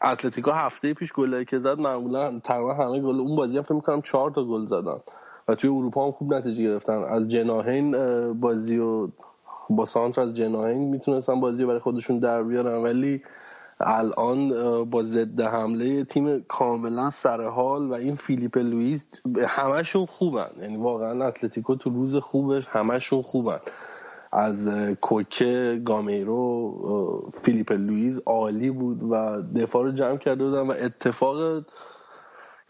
اتلتیکا هفته پیش گلایی که زد معمولا تقریبا همه گل اون بازی هم فکر می‌کنم چهار تا گل زدن. و توی اروپا هم خوب نتیجه گرفتن. از جناهین بازی و با سانتر از جناهین می‌تونستن بازی برای خودشون در بیارن. ولی الان با ضد حمله تیم کاملا سر حال و این فیلیپ لوئیس همشون خوبن. یعنی واقعا اتلتیکو تو روز خوبش همشون خوبن. از کوکه گامیرو فیلیپ لوئیس عالی بود و دفاع رو جمع کرده بودن و اتفاق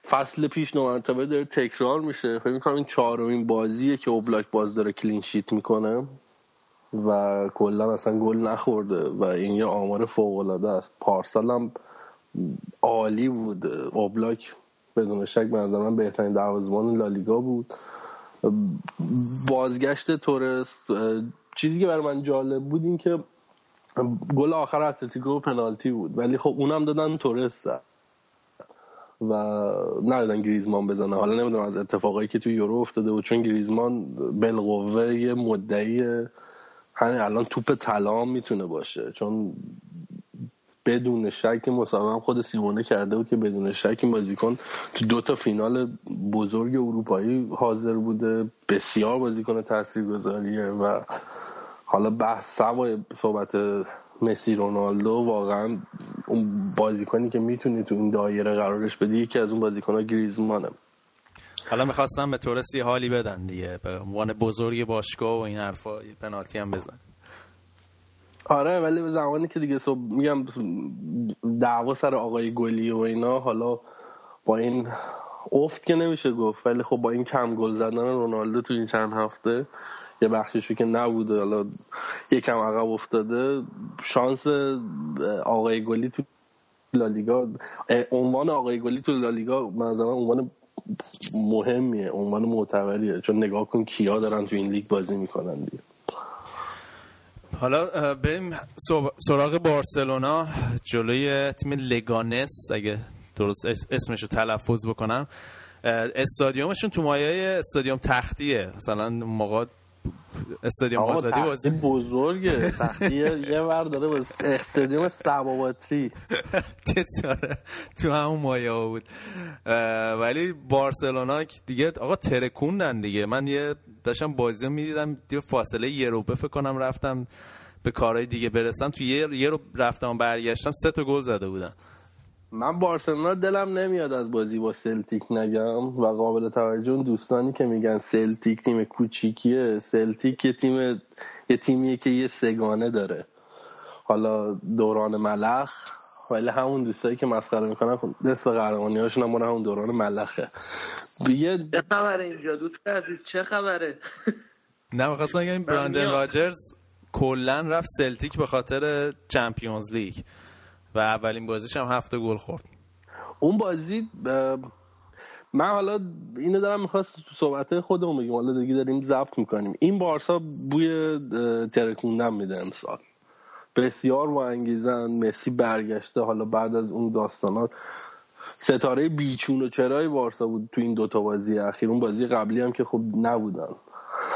فصل پیش نمرتبه داره تکرار میشه. فکر می‌کنم این چهارمین بازیه که اوبلاک باز داره کلین شیت می‌کنه. و کلا اصلا گل نخورده و این یه آمار فوق العاده است. پارسال هم عالی بود. اوبلاک بدون شک به نظر من بهترین دروازه‌بان لالیگا بود. بازگشت تورس چیزی که برای من جالب بود این که گل آخر اتلتیکو پنالتی بود. ولی خب اونم دادن تورس و ندادن گریزمان بزنه. حالا نمی‌دونم از اتفاقایی که توی یورو افتاده بود چون گریزمان بالقوه مدعی همین الان توپ طلا می‌تونه باشه. چون بدون شک مسابقه خود سیمونه کرده بود که بدون شک بازیکن تو دو تا فینال بزرگ اروپایی حاضر بوده. بسیار بازیکن تاثیرگذاریه و حالا بحث سوای صحبت مسی رونالدو واقعا اون بازیکنی که می‌تونی تو این دایره قرارش بدی یکی از اون بازیکنها گریزمانه. حالا می‌خواستم به طور سی حالی بدن دیگه. به عنوان بزرگ باشگاه و این حرفا پنالتی هم بزن. آره ولی به زمانی که دیگه صبح میگم دعوا سر آقای گلی و اینا حالا با این افت که نمیشه گفت ولی خب با این کم گل زدن رونالدو تو این چند هفته یه بخشیشو که نبوده. حالا یکم عقب افتاده شانس آقای گلی تو لالیگا عنوان آقای گلی تو لالیگا مثلا عنوان مهمیه. عنوان معتبریه. چون نگاه کن کیا دارن تو این لیگ بازی می‌کنن دیگه. حالا بریم سراغ بارسلونا. جلوی تیم لگانس اگه درست اسمش رو تلفظ بکنم. استادیومشون تو مایه استادیوم تختیه. مثلا موقع استادیوم آزادی بازی. بزرگه. تختی یه ور داره با استادیوم سباباتری چطوره؟ تو همون مایه ها بود. ولی بارسلونا دیگه آقا ترکوندن دیگه. من یه داشتم بازی رو می‌دیدم دیگه فاصله یه رو فکر کنم رفتم به کارهای دیگه برسم. تو یه, یه رو رفتم برگشتم سه تا گل زده بودن. من بارسلونا دلم نمیاد از بازی با سلتیک نگم و قابل توجه دوستانی که میگن سلتیک تیم کوچیکیه. سلتیک یه تیم یه تیمیه که یه سگانه داره. حالا دوران ملخ ولی همون دوستایی که مسخره می‌کنن خب نصف قهرمانی هاشون هم همون دوران ملخه. چه خبره اینجا دوست عزیز؟ چه خبره؟ نه می‌خواستم این براندن راجرز کلا رفت سلتیک به خاطر چمپیونز لیگ. و اولین بازیش هم هفته گل خورد. اون بازی من حالا اینو دارم می‌خواست تو صحبت خودمون بگیم. حالا دیگه داریم ضبط می‌کنیم. این بارسا بوی ترکوندن میده امسال. بسیار با انگیزن مسی برگشته. حالا بعد از اون داستانات. ستاره بیچون و چرای بارسا بود تو این دوتا بازی اخیر. اون بازی قبلی هم که خب نبودن.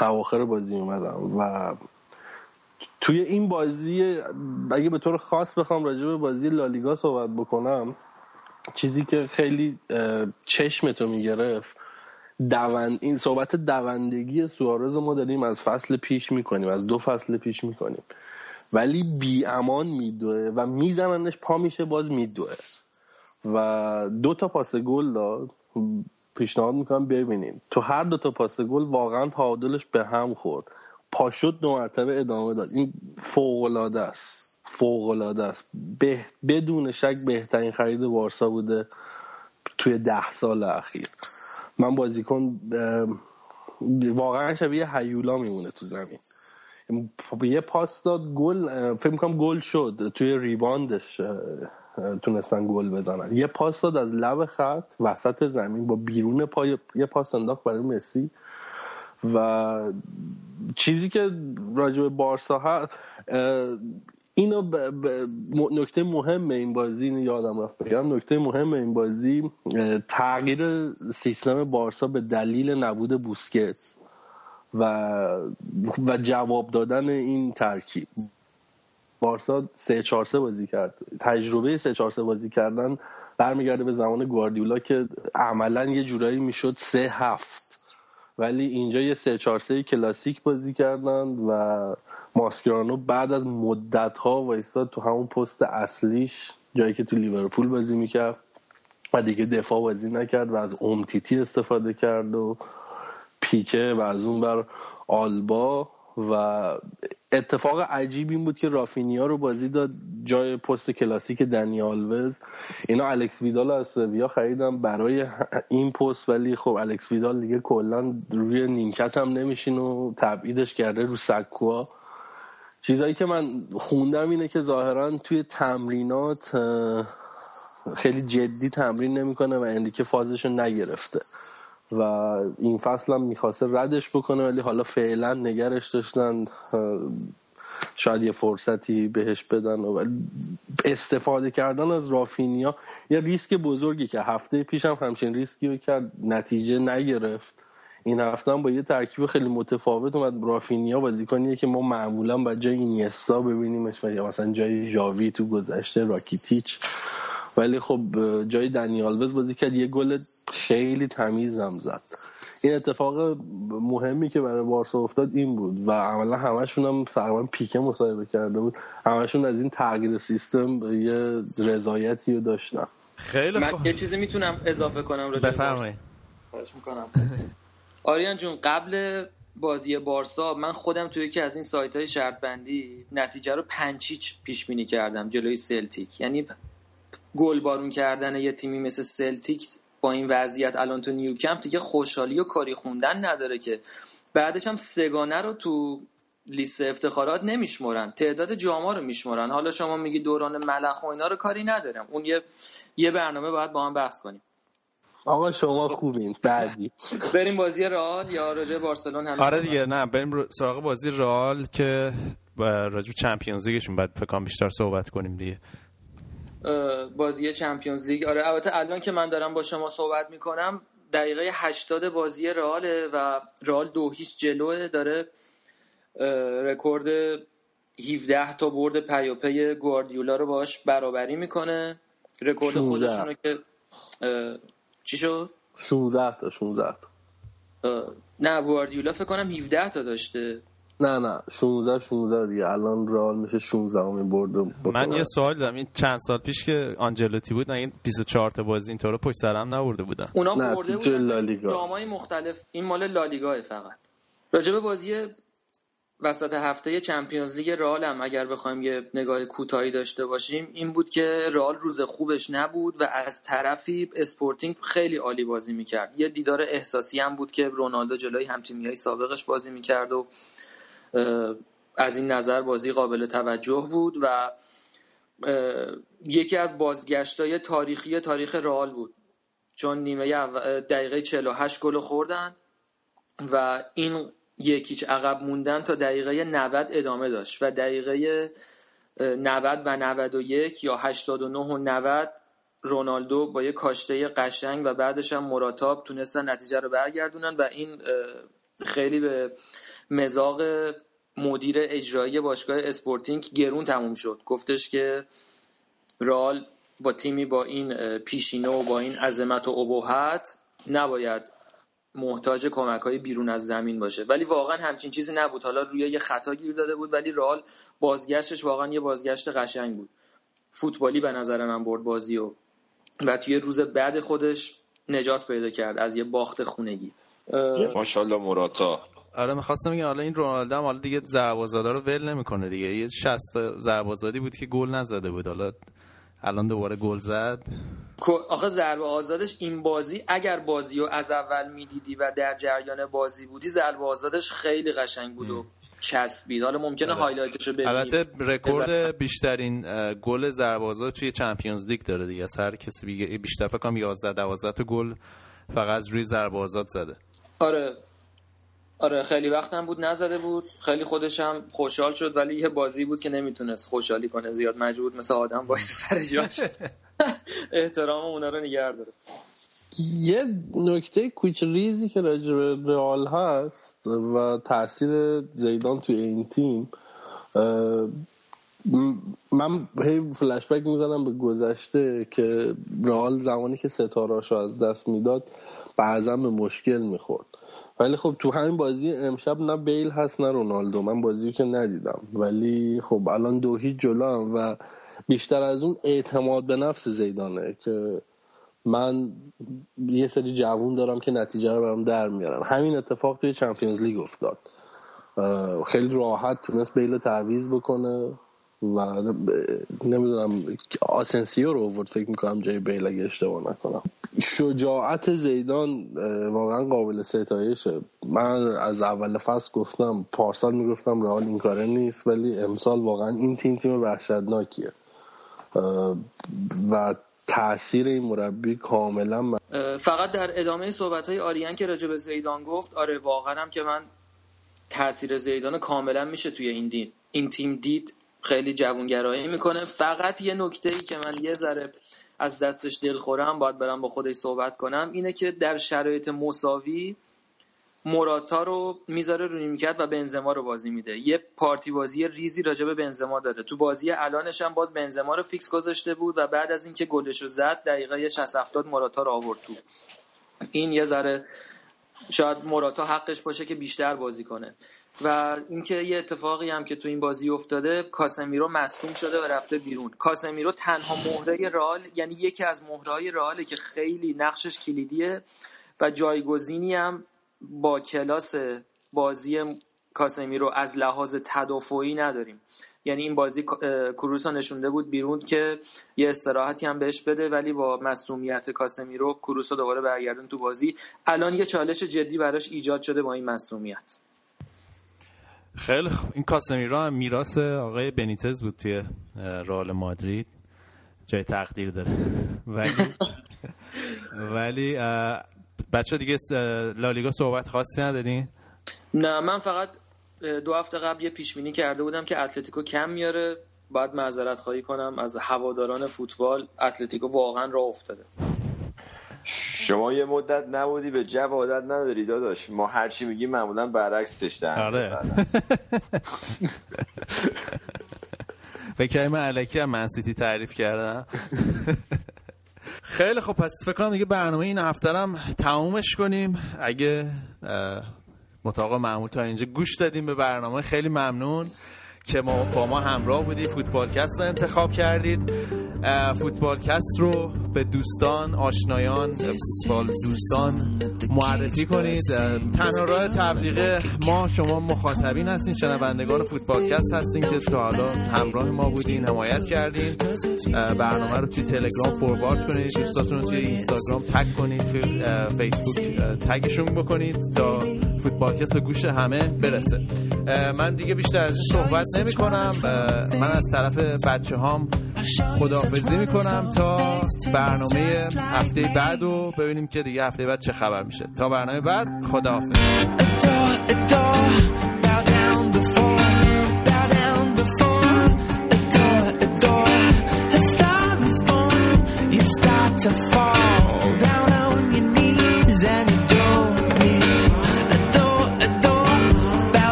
اواخر بازی اومدن و توی این بازی اگه به طور خاص بخوام راجع به بازی لالیگا صحبت بکنم چیزی که خیلی چشمتو می‌گرفت دوند این صحبت دوندگی سوارز ما داریم از فصل پیش می‌کنیم از دو فصل پیش می‌کنیم. ولی بی امان میدوه و میزننش پا میشه باز میدوه. و دو تا پاس گل داد. پیشنهاد می‌کنم ببینیم. تو هر دو تا پاس گل واقعا تعادلش به هم خورد. پاشد دو مرتبه ادامه داد. این فوق العاده است. فوق العاده است. به... بدون شک بهترین خرید وارسا بوده توی ده سال اخیر. من بازیکن واقعا شبیه هیولا میمونه تو زمین. یه پاس داد گل فکر می‌کنم گل شد. توی ریباندش تونستن گل بزنن. یه پاس داد از لب خط وسط زمین با بیرون پای یه پاس انداخت برای مسی. و چیزی که راجع به بارسا هست اینو نکته مهم این بازی اینو یادم رفت بگم. نکته مهم این بازی تغییر سیستم بارسا به دلیل نبود بوسکت و و جواب دادن این ترکیب. بارسا 3 4 بازی کرد. تجربه 3 4 بازی کردن برمیگرده به زمان گواردیولا که عملا یه جورایی می‌شد 3 7 ولی اینجا یه 3 4 کلاسیک بازی کردن و ماسکرانو بعد از مدت ها وایستاد تو همون پست اصلیش جایی که تو لیورپول بازی می‌کرد و دیگه دفاع بازی نکرد و از اومتیتی استفاده کرد و پیکه و از اون بر آلبا و اتفاق عجیب این بود که رافینیا رو بازی داد جای پست کلاسیک دنی آلوز. اینا الکس ویدال از سویا خریدم برای این پست ولی خب الکس ویدال دیگه کلا روی نیمکت هم نمیشین و تبعیدش کرده رو سکوها. چیزایی که من خوندم اینه که ظاهرا توی تمرینات خیلی جدی تمرین نمی‌کنه و اندیکه فازش رو نگرفته. و این فصل هم می‌خواسته ردش بکنه ولی حالا فعلا نگرش داشتن. شاید یه فرصتی بهش بدن و استفاده کردن از رافینیا یه ریسک بزرگی که هفته پیش هم همچین ریسکی رو کرد نتیجه نگرفت. این هفته هم با یه ترکیب خیلی متفاوت اومد. رافینیا بازیکنیه که ما معمولا با جای اینیستا ببینیمش و یا مثلا جای جاوی تو گذشته راکیتیچ. ولی خب جای دنیال بازی کرد. یه گل خیلی تمیزم زد. این اتفاق مهمی که برای بارسا افتاد این بود و عملا همشون هم تقریبا پیکه مصاحبه کرده بود. همشون از این تغییر سیستم یه رضایتی رو داشتن. خیلی من یه چیزی می‌تونم اضافه کنم بفرمایید. می‌کنم. آریان جون قبل بازی بارسا من خودم توی یکی از این سایت های شرط بندی نتیجه رو پنج هیچ پیش بینی کردم جلوی سلتیک. یعنی گل بارون کردن یه تیمی مثل سلتیک با این وضعیت الان تو نیوکمپ دیگه خوشحالی و کری خوندن نداره که. بعدش هم سه‌گانه رو تو لیست افتخارات نمیشمرن. تعداد جاما رو میشمرن. حالا شما میگی دوران ملخ و اینا رو کاری ندارم. اون یه یه برنامه باید با هم بحث کنیم. آقا شما خوبین. بعدی. بریم بازی رئال. یا راجع بارسلون هم آره دیگه نه بریم سراغ بازی رئال که راجع چمپیونز لیگشون بعد فکر بیشتر صحبت کنیم دیگه. بازی چمپیونز لیگ. آره البته الان که من دارم با شما صحبت می‌کنم دقیقه 80 بازی رئال و رئال دو هیچ جلوه داره رکورد 17 تا برد پیاپی گواردیولا رو باش برابری می‌کنه. رکورد خودشونو که چی شد؟ 16 تا 16 نه گواردیولا فکر کنم 17 تا داشته. نه نه 16 16 دیگه. الان رئال میشه 16 امین برد من یه سوال دارم. این چند سال پیش که آنجلوتی بود نه این 24 تا بازی اینطوره پشت سرم نبرده بودن. اونا برده بودن جامای مختلف. این مال لالیگا فقط. راجع به بازی وسط هفته چمپیونز لیگ رئال هم اگر بخوایم یه نگاه کوتاهی داشته باشیم این بود که رئال روز خوبش نبود و از طرفی اسپورتینگ خیلی عالی بازی می‌کرد. یه دیدار احساسی هم بود که رونالدو جلوی هم‌تیمی‌های سابقش بازی می‌کرد و از این نظر بازی قابل توجه بود و یکی از بازگشتای تاریخی تاریخ رئال بود. چون نیمه دقیقه 48 گل خوردن و این یک هیچ عقب موندن تا دقیقه 90 ادامه داشت و دقیقه 90 و 91 یا 89 و 90 رونالدو با یه کاشته قشنگ و بعدش هم موراتا تونستن نتیجه رو برگردونن و این خیلی به مزاق مدیر اجرایی باشگاه اسپورتینگ گرون تموم شد. گفتش که رال با تیمی با این پیشینه و با این عظمت و ابهت نباید محتاج کمک های بیرون از زمین باشه. ولی واقعا همچین چیزی نبود. حالا روی یه خطا گیر داده بود ولی رئال بازگشتش واقعا یه بازگشت قشنگ بود. فوتبالی به نظر من برد بازی و و توی روز بعد خودش نجات پیدا کرد از یه باخت خونگی. ماشاءالله مراتا. آره می‌خواستم بگم حالا این رونالدو هم حالا دیگه ضربه رو ول نمی‌کنه دیگه. یه 60 ضربه بود که گل نزده بود. حالا الان دوباره گل زد. آخه ضربه آزادش این بازی اگر بازی رو از اول می‌دیدی و در جریان بازی بودی ضربه آزادش خیلی قشنگ بود و چسبید. حالا ممکنه آره. highlight ش رو ببینید البته رکورد بیشترین گل ضربه آزاد توی چمپیونز لیگ داره دیگه. هر کسی بیشتر فکر کنم 11 12 تا گل فقط روی ضربه آزاد زده. آره. آره خیلی وقتم بود نزده بود. خیلی خودشم خوشحال شد ولی یه بازی بود که نمی‌تونست خوشحالی کنه زیاد. مجبور مثل آدم بایستی سر جاش. احترام اونا رو نگه داره. یه نکته کوچ ریزی که راجع به رئال هست و تاثیر زیدان توی این تیم من هی فلش بک می‌زنم به گذشته که رئال زمانی که ستاراشو از دست می‌داد بعضا به مشکل می‌خورد. ولی خب تو همین بازی امشب نه بیل هست نه رونالدو. من بازی که ندیدم. ولی خب الان دو هیچ جلو هم و بیشتر از اون اعتماد به نفس زیدانه که من یه سری جوون دارم که نتیجه رو برام در میارن. همین اتفاق توی چمپیونز لیگ افتاد. خیلی راحت تونست بیل تعویز بکنه و نمی‌دونم آسنسیو رو آورد. فکر می‌کنم جای بیل اگه اشتباه نکنم. شجاعت زیدان واقعا قابل ستایشه. من از اول فصل گفتم پارسال می‌گفتم رئال این کاره نیست ولی امسال واقعا این تیم تیم وحشتناکیه. و تاثیر این مربی کاملا من... فقط در ادامه صحبت های آریان که راجع به زیدان گفت آره واقعا هم که من تاثیر زیدان کاملا میشه توی این دین. این تیم دید خیلی جوونگرایی می‌کنه. فقط یه نکته ای که من یه ذره از دستش دل خورم باید برم با خودش صحبت کنم. اینه که در شرایط مساوی موراتا رو می‌ذاره رو نیمکت و بنزما رو بازی میده. یه پارتی بازی ریزی راجع به بنزما داره. تو بازی الانش هم باز بنزما رو فیکس گذاشته بود و بعد از اینکه گلش رو زد دقیقه 60 70 موراتا رو آورد تو. این یه ذره شاید موراتا حقش باشه که بیشتر بازی کنه. و اینکه یه اتفاقی هم که تو این بازی افتاده کاسمیرو مصدوم شده و رفته بیرون. کاسمیرو تنها مهره رئال یعنی یکی از مهرهای رئاله که خیلی نقشش کلیدیه و جایگزینی هم با کلاس بازی کاسمیرو از لحاظ تدافعی نداریم. یعنی این بازی کروس نشونده بود بیرون که یه استراحتی هم بهش بده ولی با مصومیت کاسمیرو کروس رو دوباره برگردون تو بازی. الان یه چالش جدی براش ایجاد شده با این مصومیت خیلی خوب. این کاسمیرو هم میراث آقای بنیتز بود توی رئال مادرید. جای تقدیر داره. ولی ولی بچه دیگه لالیگا صحبت خاصی ندارین؟ نه من فقط دو هفته قبل یه پیش بینی کرده بودم که اتلتیکو کم میاره. باید معذرت خواهی کنم از هواداران فوتبال اتلتیکو واقعا راه افتاده. شما یه مدت نبودی به جو عادت نداری داداش. ما هرچی میگیم معمولا برعکسش در آره. فکر من علکی هم منسیتی تعریف کردم؟ خیلی خب پس فکر کنم دیگه برنامه این هفته هم تمومش کنیم. اگه مطابق معمول تا اینجا گوش دادیم به برنامه خیلی ممنون که ما با ما همراه بودید. فوتبالکست رو انتخاب کردید. فوتبالکست رو به دوستان آشنایان با دوستان معرفی کنید. تنها راه تبلیغ ما شما مخاطبین هستین شنوندگان فوتبالکست هستین که تا حالا همراه ما بودین حمایت کردین. برنامه رو توی تلگرام فوروارد کنید دوستاتون رو توی اینستاگرام تگ کنید توی فیسبوک تگشون بکنید تا فوتبالکست به گوش همه برسه. من دیگه بیشتر از صحبت نمی کنم من از طرف بچه هام خداحافظی می‌کنم تا برنامه هفته بعد و ببینیم که دیگه هفته بعد چه خبر میشه. تا برنامه بعد خداحافظ.